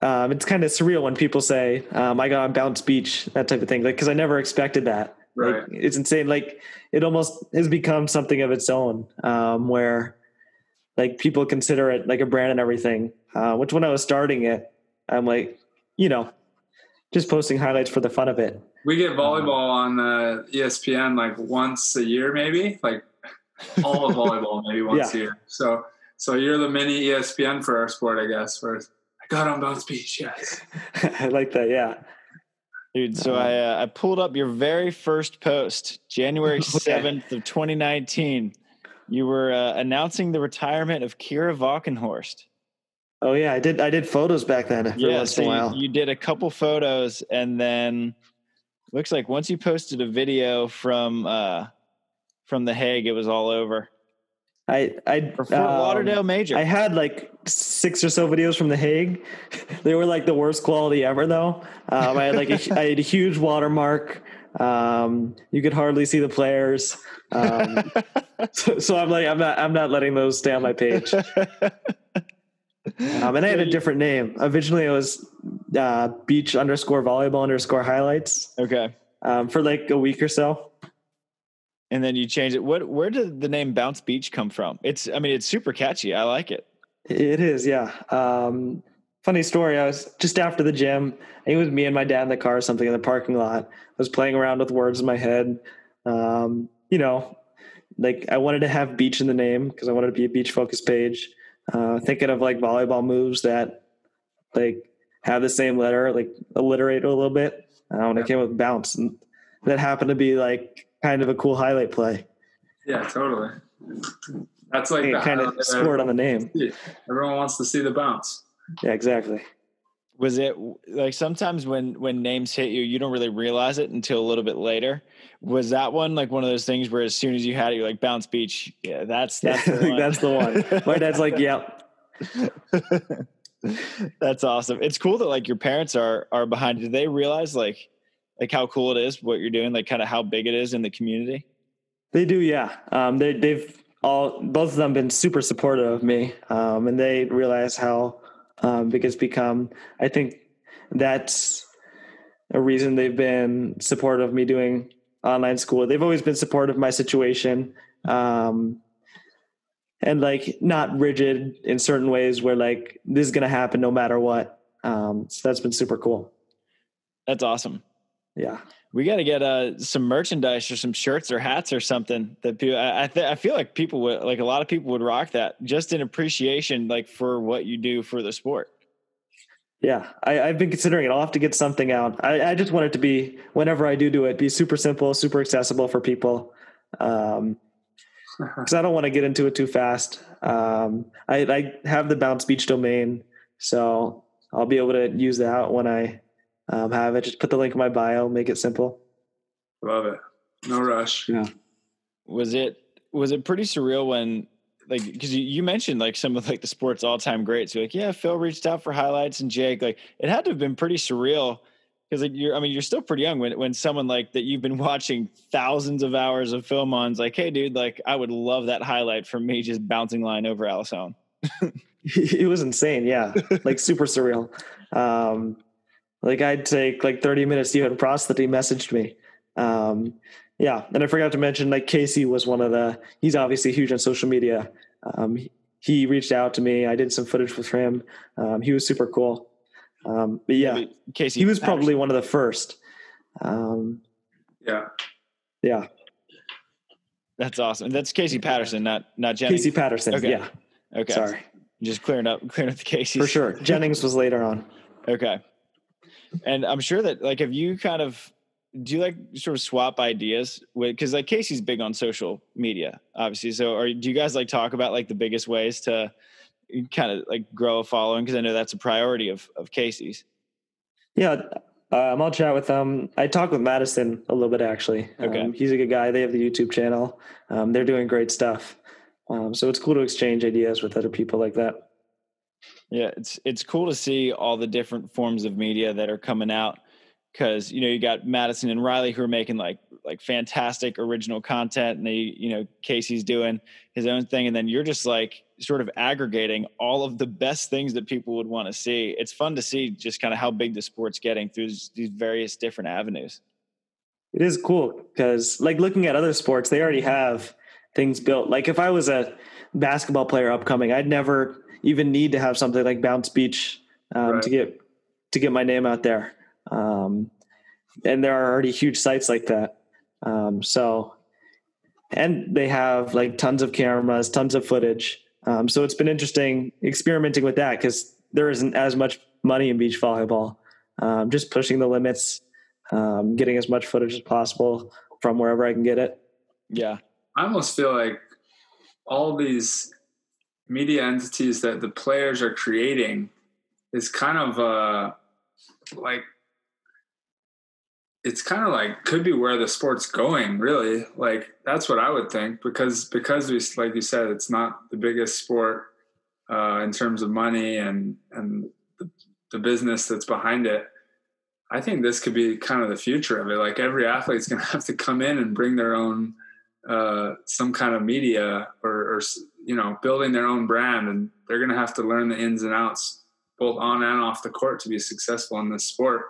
Um, it's kind of surreal when people say, um, "I got on Bounce Beach," that type of thing. Like, because I never expected that. Right. Like, it's insane. Like it almost has become something of its own, um, where like people consider it like a brand and everything. Uh, which when I was starting it, I'm like, you know, just posting highlights for the fun of it. We get volleyball on uh, ESPN like once a year, maybe like all of volleyball, maybe once Yeah. a year. So, so you're the mini ESPN for our sport, I guess. I got on Bounce Beach, yes. I like that. Yeah. Dude, so Uh-huh. I uh, I pulled up your very first post, January Okay. seventh of 2019. You were uh, announcing the retirement of Kira Walkenhorst. Oh yeah, I did. I did photos back then every Yeah, so you, you did a couple photos, and then looks like once you posted a video from uh, from the Hague, it was all over. I I For Fort um, Lauderdale Major. I had like six or so videos from the Hague. they were like the worst quality ever, though. Um, I had like a, I had a huge watermark. Um, you could hardly see the players. Um, so, so I'm like, I'm not, I'm not letting those stay on my page. Um, and I had a different name. Originally, it was uh, beach underscore volleyball underscore highlights okay, um, for like a week or so. And then you change it. What? Where did the name Bounce Beach come from? It's. I mean, it's super catchy. I like it. It is, yeah. Um, funny story. I was just after the gym. It was me and my dad in the car or something in the parking lot. I was playing around with words in my head. Um, you know, like I wanted to have beach in the name because I wanted to be a beach focused page. Uh, thinking of like volleyball moves that like have the same letter, like alliterate a little bit. Uh, when I came with bounce, and that happened to be like kind of a cool highlight play. Yeah, totally. That's like It the kind of highlight scored on the name. Everyone wants to see the bounce. Yeah, exactly. Was it like sometimes when when names hit you, you don't really realize it until a little bit later? Was that one like one of those things where as soon as you had it, you're like Bounce Beach? Yeah, that's that's Yeah, the one. that's the one. My dad's like, yep. That's awesome. It's cool that like your parents are are behind. you. Do they realize like like how cool it is what you're doing? Like kind of how big it is in the community? They do, yeah. Um, they, they've all both of them been super supportive of me, um, and they realize how um, big it's become. I think that's a reason they've been supportive of me doing online school. They've always been supportive of my situation, um, and like not rigid in certain ways where like this is going to happen no matter what. Um, so that's been super cool. That's awesome. Yeah. We got to get uh, some merchandise or some shirts or hats or something that people. I I, th- I feel like people would like a lot of people would rock that just in appreciation like for what you do for the sport. Yeah, I, I've been considering it. I'll have to get something out. I, I just want it to be whenever I do do it, be super simple, super accessible for people. Um, because I don't want to get into it too fast. Um, I, I have the Bounce Beach domain, so I'll be able to use that when I um, have it. Just put the link in my bio, make it simple. Love it. No rush. Yeah. Was it was it pretty surreal when like because you, you mentioned like some of like the sports all-time greats you're like yeah phil reached out for highlights and jake like it had to have been pretty surreal because like you're i mean you're still pretty young when, when someone like that you've been watching thousands of hours of film on's like hey dude like i would love that highlight from me just bouncing line over Alisson. it was insane. Yeah, like super surreal. Um, like I'd take like 30 minutes to even process that he messaged me. Um, yeah, and I forgot to mention like Casey was one of the. He's obviously huge on social media. Um, he, he reached out to me. I did some footage with him. Um, he was super cool. Um, but yeah, casey he was Patterson. probably one of the first. Um, Yeah. yeah, that's awesome that's casey patterson not not Jennings. Casey Patterson. Okay. Yeah, okay sorry just clearing up clearing up the cases for sure. Jennings was later on. Okay. And I'm sure that like have you kind of do you like sort of swap ideas with because like Casey's big on social media, obviously. So are do you guys like talk about like the biggest ways to kind of like grow a following? Because I know that's a priority of of Casey's. Yeah, um, I'll chat with them. I talked with Maddison a little bit actually. Okay. Um, he's a good guy. They have the YouTube channel. Um, they're doing great stuff. Um, so it's cool to exchange ideas with other people like that. Yeah, it's it's cool to see all the different forms of media that are coming out because you know you got Maddison and Riley who are making like like fantastic original content, and they you know Casey's doing his own thing, and then you're just like sort of aggregating all of the best things that people would want to see. It's fun to see just kind of how big the sport's getting through these various different avenues. it is cool because like looking at other sports, they already have things built. Like if I was a basketball player upcoming, I'd never even need to have something like Bounce Beach um, right. to get to get my name out there. Um, and there are already huge sites like that. Um, so, and they have like tons of cameras, tons of footage. Um, so it's been interesting experimenting with that because there isn't as much money in beach volleyball. Um, just pushing the limits, um, getting as much footage as possible from wherever I can get it. Yeah. I almost feel like all these media entities that the players are creating is kind of uh, like it's kind of like could be where the sport's going really. Like that's what i would think because because we like you said it's not the biggest sport uh, in terms of money and and the, business that's behind it. I think this could be kind of the future of it. Like every athlete's going to have to come in and bring their own uh, some kind of media or, or you know building their own brand and they're going to have to learn the ins and outs both on and off the court to be successful in this sport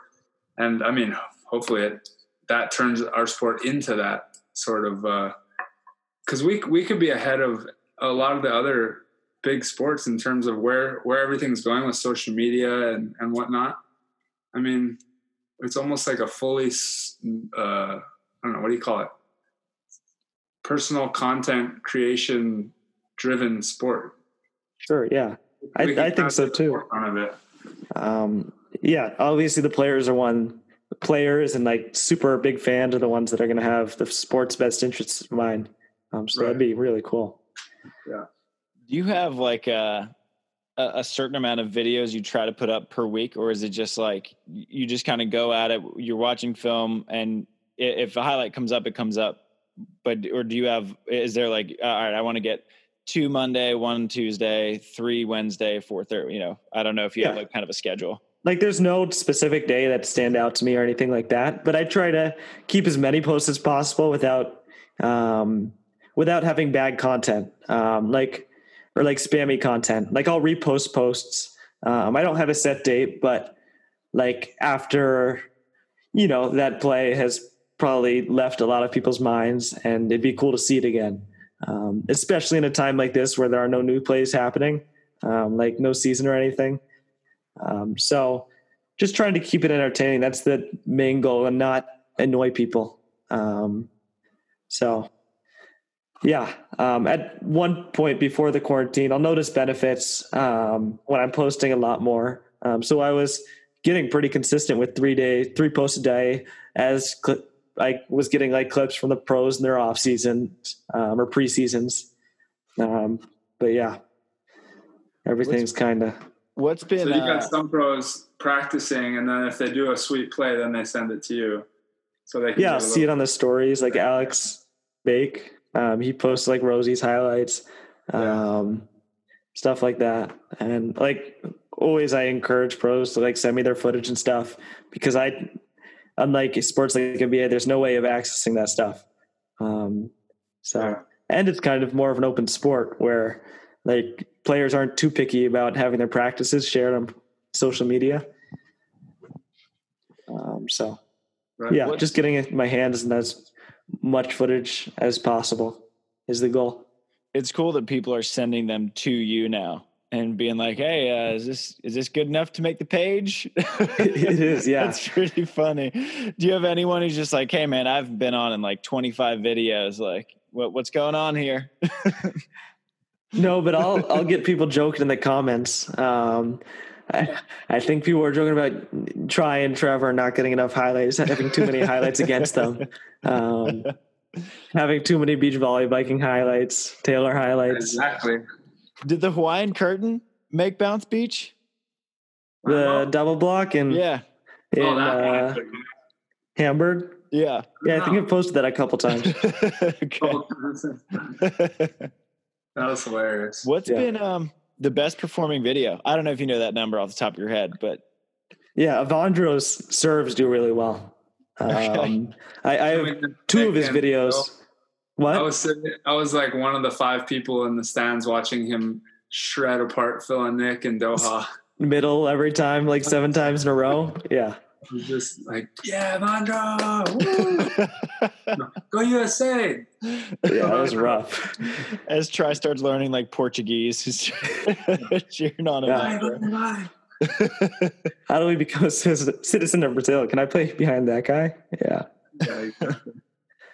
and i mean hopefully it, that turns our sport into that sort of because uh, we we could be ahead of a lot of the other big sports in terms of where where everything's going with social media and and whatnot. I mean, it's almost like a fully uh, I don't know what do you call it personal content creation driven sport. Sure. Yeah, I, I think so too. Um, yeah, obviously the players are one players and like super big fans are the ones that are going to have the sport's best interests in mind. Um, so right. that'd be really cool. Yeah. Do you have like a, a certain amount of videos you try to put up per week, or is it just like you just kind of go at it? You're watching film, and if a highlight comes up, it comes up. But or do you have? Is there like all right? I want to get two Monday, one Tuesday, three Wednesday, four Thursday. You know, I don't know if you yeah. have like kind of a schedule like there's no specific day that stand out to me or anything like that but i try to keep as many posts as possible without um without having bad content um like or like spammy content like i'll repost posts um i don't have a set date but like after you know that play has probably left a lot of people's minds and it'd be cool to see it again um, especially in a time like this where there are no new plays happening um, like no season or anything um, so just trying to keep it entertaining. That's the main goal and not annoy people. Um, so yeah, um, at one point before the quarantine, I'll notice benefits um, when I'm posting a lot more. Um, so I was getting pretty consistent with three day, three posts a day as cl- I was getting like clips from the pros in their off season um, or preseasons. Um, but yeah, everything's kind of What's been? So you got uh, some pros practicing, and then if they do a sweet play, then they send it to you. So they yeah, see it on the stories like Alex Bake. Um, he posts like Rosie's highlights, um, yeah. stuff like that, and like always, I encourage pros to like send me their footage and stuff because I, unlike sports like NBA, there's no way of accessing that stuff. Um, so, yeah. and it's kind of more of an open sport where like players aren't too picky about having their practices shared on social media. Um, so, right. yeah, just getting my hands in as much footage as possible is the goal. It's cool that people are sending them to you now and being like, "Hey, uh, is this is this good enough to make the page?" it is, yeah. That's pretty funny. Do you have anyone who's just like, "Hey, man, I've been on in like 25 videos. Like, what what's going on here?" No, but I'll I'll get people joking in the comments. Um, I, I think people are joking about Tri and Trevor not getting enough highlights, having too many highlights against them, um, having too many Beach Volley Viking highlights, Taylor highlights. Exactly. Did the Hawaiian curtain make Bounce Beach? The double block and yeah, in oh, uh, Hamburg. Yeah, yeah. I think I've posted that a couple times. That was hilarious. What's yeah. been um, the best performing video? I don't know if you know that number off the top of your head, but yeah, Evandro's serves do really well. Um, okay. I, I, have two of his videos. What? I was sitting, I was like one of the five people in the stands watching him shred apart Phil and Nick in Doha. Middle every time, like seven times in a row. Yeah. was just like, yeah, Mandra, go USA. Yeah, that was rough. As Tri starts learning like Portuguese, he's cheering on him. Yeah. How do we become a citizen citizen of Brazil? Can I play behind that guy? Yeah. Yeah, exactly.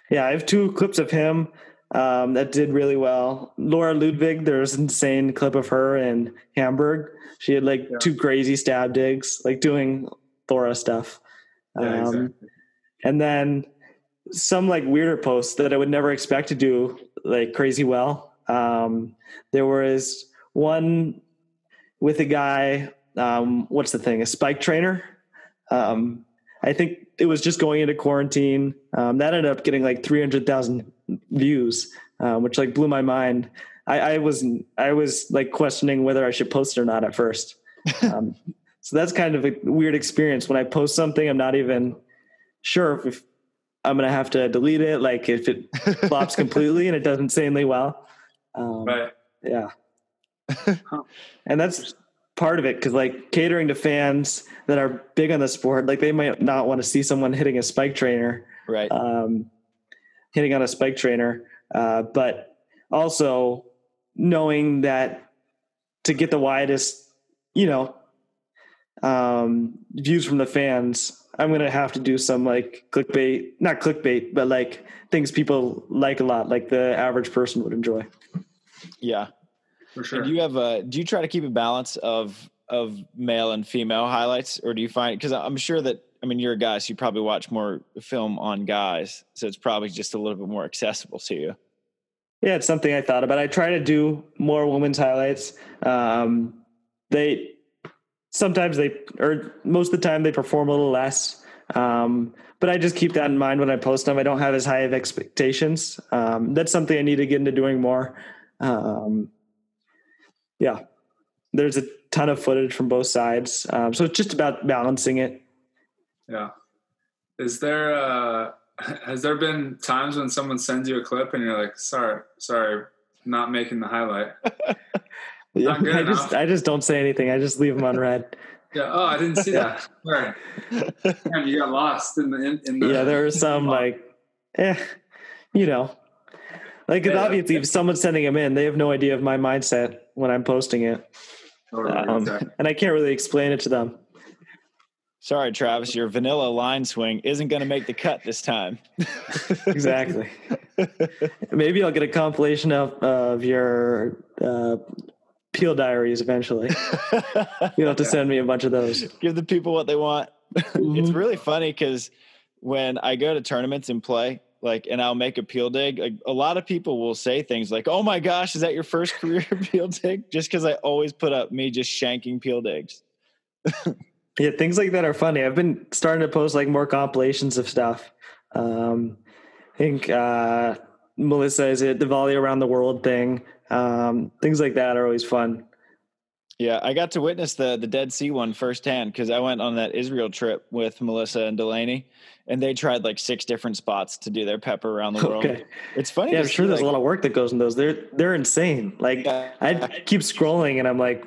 Yeah, I have two clips of him um, that did really well. Laura Ludwig, there's an insane clip of her in Hamburg. She had like Yeah. two crazy stab digs, like doing Thora stuff. Yeah, Um, exactly. And then some like weirder posts that I would never expect to do like crazy well. Um, there was one with a guy, um, what's the thing, a spike trainer. Um, I think it was just going into quarantine. Um, that ended up getting like 300,000 views, uh, which like blew my mind. I, I was, I was like questioning whether I should post it or not at first. Um, so that's kind of a weird experience when I post something, I'm not even sure if, if I'm going to have to delete it. Like if it flops completely and it does insanely well. Um, Right. yeah. and that's part of it because like catering to fans that are big on the sport, like they might not want to see someone hitting a spike trainer, Right. um, hitting on a spike trainer. Uh, but also knowing that to get the widest, you know, um, views from the fans, I'm to have to do some like clickbait, not clickbait, but like things people like a lot, like the average person would enjoy. yeah. For sure. And do you have a? Do you try to keep a balance of of male and female highlights, or do you find? Because I'm sure that I mean you're a guy, so you probably watch more film on guys, so it's probably just a little bit more accessible to you. Yeah, it's something I thought about. I try to do more women's highlights. Um, they sometimes they or most of the time they perform a little less. Um, but I just keep that in mind when I post them. I don't have as high of expectations. Um, that's something I need to get into doing more. Um, yeah, there's a ton of footage from both sides, um, so it's just about balancing it. Yeah. Is there uh has there been times when someone sends you a clip and you're like, sorry, sorry, not making the highlight? Good I just enough. I just don't say anything. I just leave them unread. Yeah. Oh, I didn't see that. Sorry. Man, you got lost in the in, in the yeah, there are some like, eh, you know, like 'cause Yeah. obviously if someone's sending them in, they have no idea of my mindset when I'm posting it, Totally, um, exactly. and I can't really explain it to them. Sorry, Travis, your vanilla line swing isn't going to make the cut this time. Exactly. Maybe I'll get a compilation of of your uh, peel diaries eventually. You'll have to send me a bunch of those. Give the people what they want. it's Mhm. really funny because when I go to tournaments and play, like, and I'll make a peel dig, like a lot of people will say things like, "Oh my gosh, is that your first career peel dig?" Just because I always put up me just shanking peel digs. Yeah, things like that are funny. I've been starting to post like more compilations of stuff. Um, I think uh, Melissa is it the volley around the world thing. Um, things like that are always fun. Yeah, I got to witness the the Dead Sea one firsthand because I went on that Israel trip with Melissa and Delaney, and they tried like six different spots to do their pepper around the world. Okay. It's funny. Yeah, I'm sure see, there's like, a lot of work that goes in those. They're they're insane. Like I keep scrolling and I'm like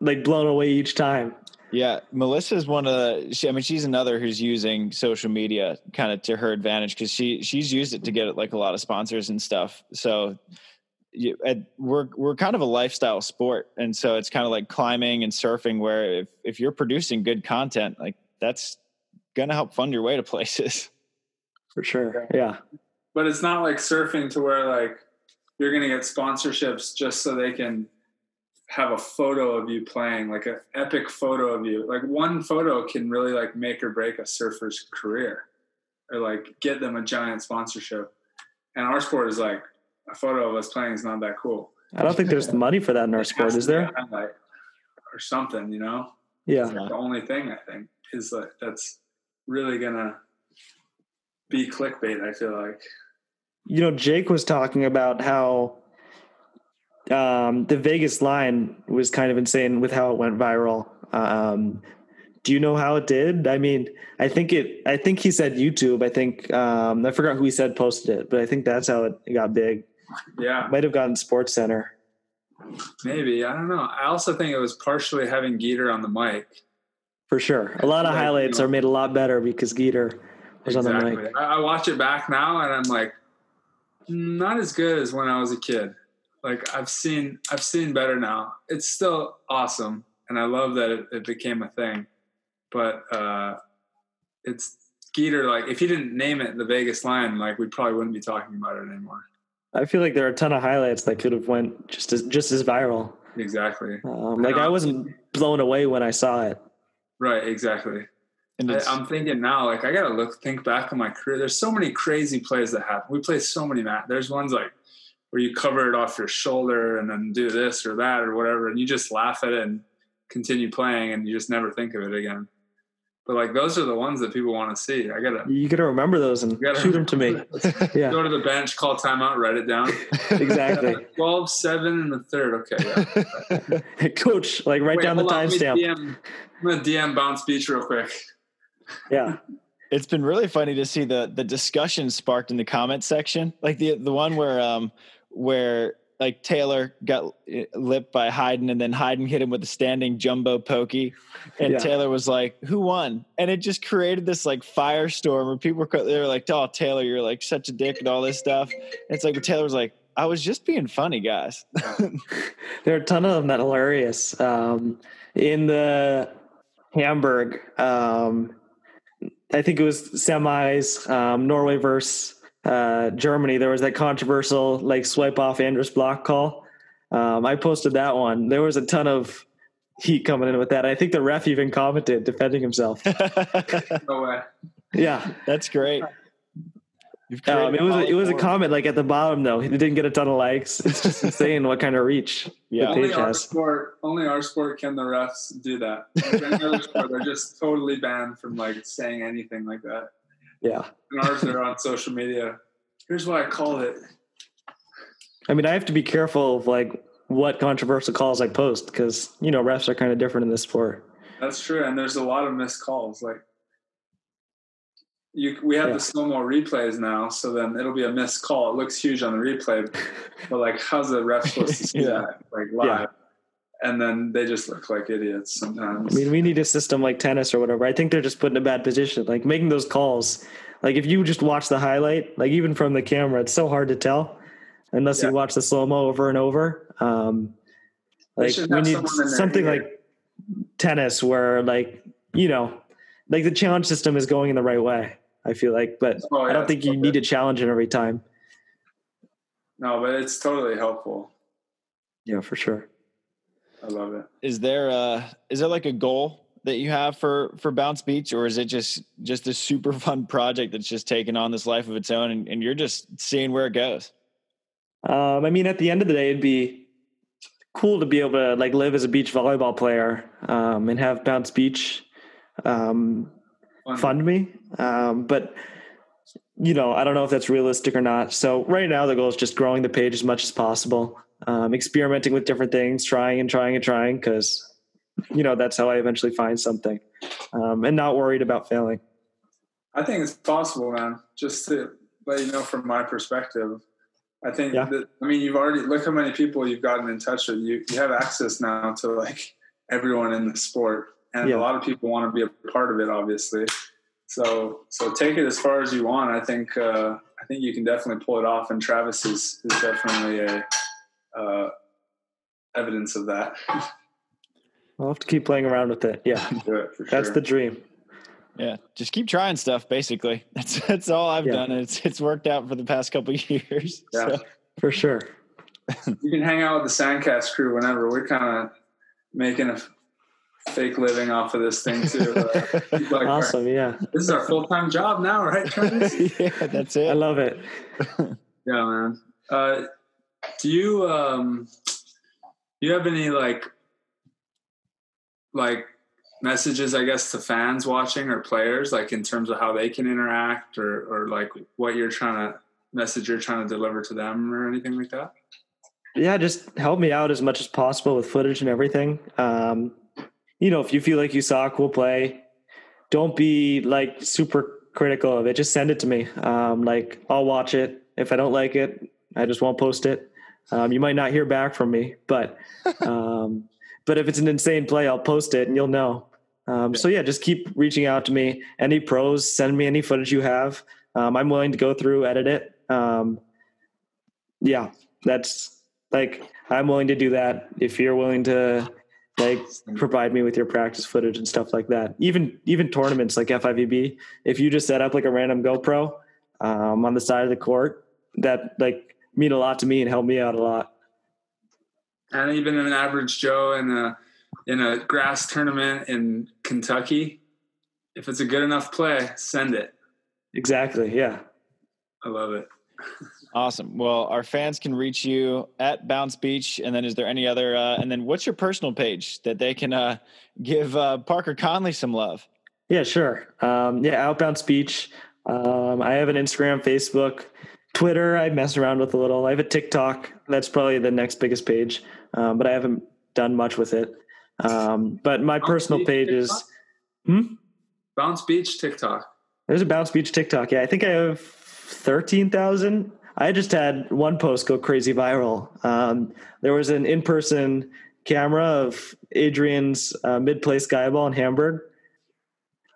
like blown away each time. Yeah, Melissa's one of the. She, I mean, she's another who's using social media kind of to her advantage because she she's used it to get like a lot of sponsors and stuff. So, you, we're we're kind of a lifestyle sport, and so it's kind of like climbing and surfing, where if if you're producing good content, like that's gonna help fund your way to places. For sure. Yeah. But it's not like surfing to where like you're gonna get sponsorships just so they can have a photo of you playing, like an epic photo of you. Like one photo can really like make or break a surfer's career, or like get them a giant sponsorship. And our sport is like a photo of us playing is not that cool. I don't think there's the money for that in our sport, is there? highlight or something? You know, Yeah. the only thing I think is like that's really gonna be clickbait. I feel like. You know, Jake was talking about how um, the Vegas line was kind of insane with how it went viral. Um, do you know how it did? I mean, I think it. I think he said YouTube. I think um, I forgot who he said posted it, but I think that's how it got big. Yeah, Might have gotten SportsCenter. maybe. I don't know. I also think it was partially having Geeter on the mic For sure. A lot of Like, highlights you know- are made a lot better because Geeter was on the mic. I, I watch it back now and I'm like, not as good as when I was a kid. Like I've seen, I've seen better now. It's still awesome, and I love that it, it became a thing. But uh, it's Geeter. Like if he didn't name it the Vegas line, like we probably wouldn't be talking about it anymore. I feel like there are a ton of highlights that could have went just as just as viral. Exactly. Um, like I wasn't blown away when I saw it. Right. Exactly. And I, I'm thinking now, like I gotta look, think back on my career. There's so many crazy plays that happen. We play so many mat. There's ones like where you cover it off your shoulder and then do this or that or whatever, and you just laugh at it and continue playing, and you just never think of it again. But like those are the ones that people want to see. I gotta You gotta remember those and You gotta shoot them to me. Yeah, go to the bench, call timeout, write it down. exactly. 12, 7 in the third. Okay, yeah. Coach, like write Wait, down the hold on, timestamp. DM I'm gonna DM Bounce Beach real quick. Yeah, it's been really funny to see the the discussion sparked in the comment section like the the one where um where like taylor got eh, lipped by hayden and then hayden hit him with a standing jumbo pokey and Yeah. taylor was like who won and it just created this like firestorm where people were they were like oh taylor you're like such a dick and all this stuff it's like taylor was like i was just being funny guys there are a ton of them that are hilarious. Um, in the Hamburg, um, I think it was semis, um, Norway versus uh, Germany. There was that controversial like swipe off Anders block call. Um, I posted that one. There was a ton of heat coming in with that. I think the ref even commented defending himself. No way. Yeah, that's great um, it was all it was a comment like at the bottom though. It didn't get a ton of likes. It's just insane what kind of reach. yeah the Only our has. sport, only our sport can the refs do that. Like, any other sport, they're just totally banned from like saying anything like that. Yeah. And ours, they're on social media. Here's why I called it. I mean, I have to be careful of like what controversial calls I post because you know refs are kind of different in this sport. That's true, and there's a lot of missed calls. Like you, we have Yeah. the slow mo replays now, so then it'll be a missed call. It looks huge on the replay, but like, how's the ref supposed to see Yeah. that like live? And then they just look like idiots sometimes. I mean, we need a system like tennis or whatever. I think they're just put in a bad position, like making those calls. Like if you just watch the highlight, like even from the camera, it's so hard to tell unless Yeah. you watch the slow mo over and over. Um, like we need in something ear. like tennis where like you know, like the challenge system is going in the right way. I feel like, but Oh, I don't think you need to challenge it every time. no, but it's totally helpful. Yeah, for sure. I love it. is there uh is there like a goal that you have for for bounce beach or is it just just a super fun project that's just taken on this life of its own and, and you're just seeing where it goes Um, I mean, at the end of the day, it'd be cool to be able to like live as a beach volleyball player um, and have Bounce Beach um, fund me. Um, but you know, I don't know if that's realistic or not. So right now, the goal is just growing the page as much as possible, um, experimenting with different things, trying and trying and trying, because you know that's how I eventually find something, um, and not worried about failing. I think it's possible, man. Just to let you know from my perspective, I think Yeah. that I mean you've already look how many people you've gotten in touch with. You you have access now to like everyone in the sport, and Yeah. a lot of people want to be a part of it, obviously. So so take it as far as you want. I think uh, I think you can definitely pull it off, and Travis is is definitely a uh, evidence of that. I'll have to keep playing around with it. Yeah, Do it that's sure. the dream. yeah just keep trying stuff basically that's that's all i've Yeah. done and it's it's worked out for the past couple of years Yeah. So, For sure. you can hang out with the Sandcast crew whenever. We're kind of making a fake living off of this thing too. Uh, like, Awesome. Yeah. This is our full time job now, right, Travis? yeah that's it. I love it. yeah, man. Uh, do you um, do you have any like like messages, I guess, to fans watching or players, like in terms of how they can interact or or like what you're trying to message you're trying to deliver to them or anything like that? yeah just help me out as much as possible with footage and everything. Um you know if you feel like you saw a cool play. Don't be like super critical of it. Just send it to me. Um like i'll watch it. If i don't like it i just won't post it um you might not hear back from me but um but if it's an insane play i'll post it and you'll know Um, so yeah, just keep reaching out to me. Any pros, send me any footage you have. Um, I'm willing to go through, edit it. Um, yeah, that's like I'm willing to do that. If you're willing to like provide me with your practice footage and stuff like that. Even even tournaments like FIVB, if you just set up like a random GoPro um, on the side of the court, that like mean a lot to me and help me out a lot. And even an average Joe in a in a grass tournament in Kentucky, if it's a good enough play, send it. Exactly. Yeah. I love it. Awesome. Well, our fans can reach you at Bounce Beach, and then is there any other? Uh, and then what's your personal page that they can uh, give uh, Parker Conley some love? Yeah, sure. Um, yeah, out Bounce Beach. Um, I have an Instagram, Facebook, Twitter. I mess around with a little. I have a TikTok. That's probably the next biggest page, um, but I haven't done much with it. Um, but my Bounce personal Beach page TikTok? is hmm? Bounce Beach TikTok. there's a Bounce Beach TikTok. Yeah, I think I have thirteen thousand. I just had one post go crazy viral. Um, there was an in-person camera of Adrian's uh, mid-place sky ball in Hamburg.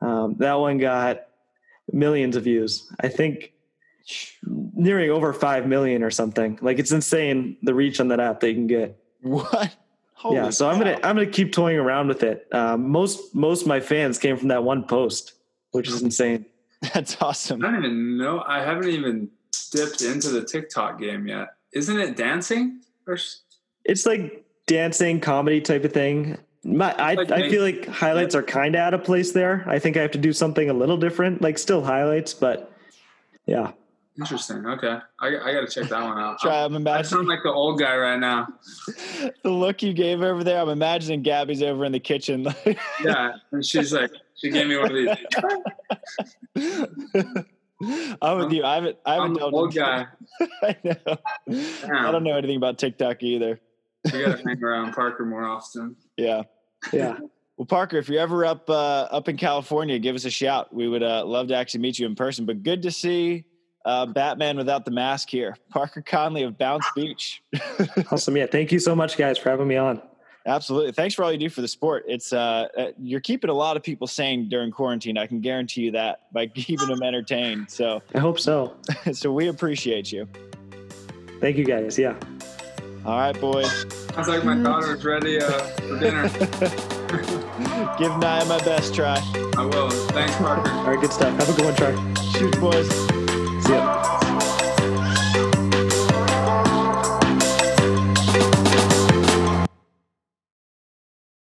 Um, that one got millions of views. I think nearing over five million or something. Like it's insane the reach on that app they can get. What? Holy yeah, so I'm gonna. I'm gonna keep toying around with it. Um, most most of my fans came from that one post, which is insane. That's awesome. I don't even know. I haven't even dipped into the TikTok game yet. Isn't it dancing? Or It's like dancing comedy type of thing. My, I Like I feel like highlights are kind of out of place there. I think I have to do something a little different, like still highlights, but yeah. Interesting. Okay, I, I got to check that one out. Tri, I'm I sound like the old guy right now. the look you gave over there. I'm imagining Gabby's over in the kitchen. Yeah, and she's like, she gave me one of these. I'm with you. I haven't. I haven't I'm the old guy. I know. I don't know anything about TikTok either. We got to hang around Parker more often. Yeah. Yeah. Well, Parker, if you're ever up uh, up in California, give us a shout. We would uh, love to actually meet you in person. But good to see uh, Batman without the mask here. Parker Conley of Bounce Beach. awesome. Yeah. Thank you so much, guys, for having me on. Absolutely. Thanks for all you do for the sport. It's uh, uh, you're keeping a lot of people sane during quarantine. I can guarantee you that by keeping them entertained. So, I hope so. so we appreciate you. Thank you, guys. Yeah. All right, boys. Sounds like my daughter's ready uh, for dinner. Give Nia my best Tri. I will. Thanks, Parker. All right. Good stuff. Have a good one, Tri. Shoot, boys. Ya.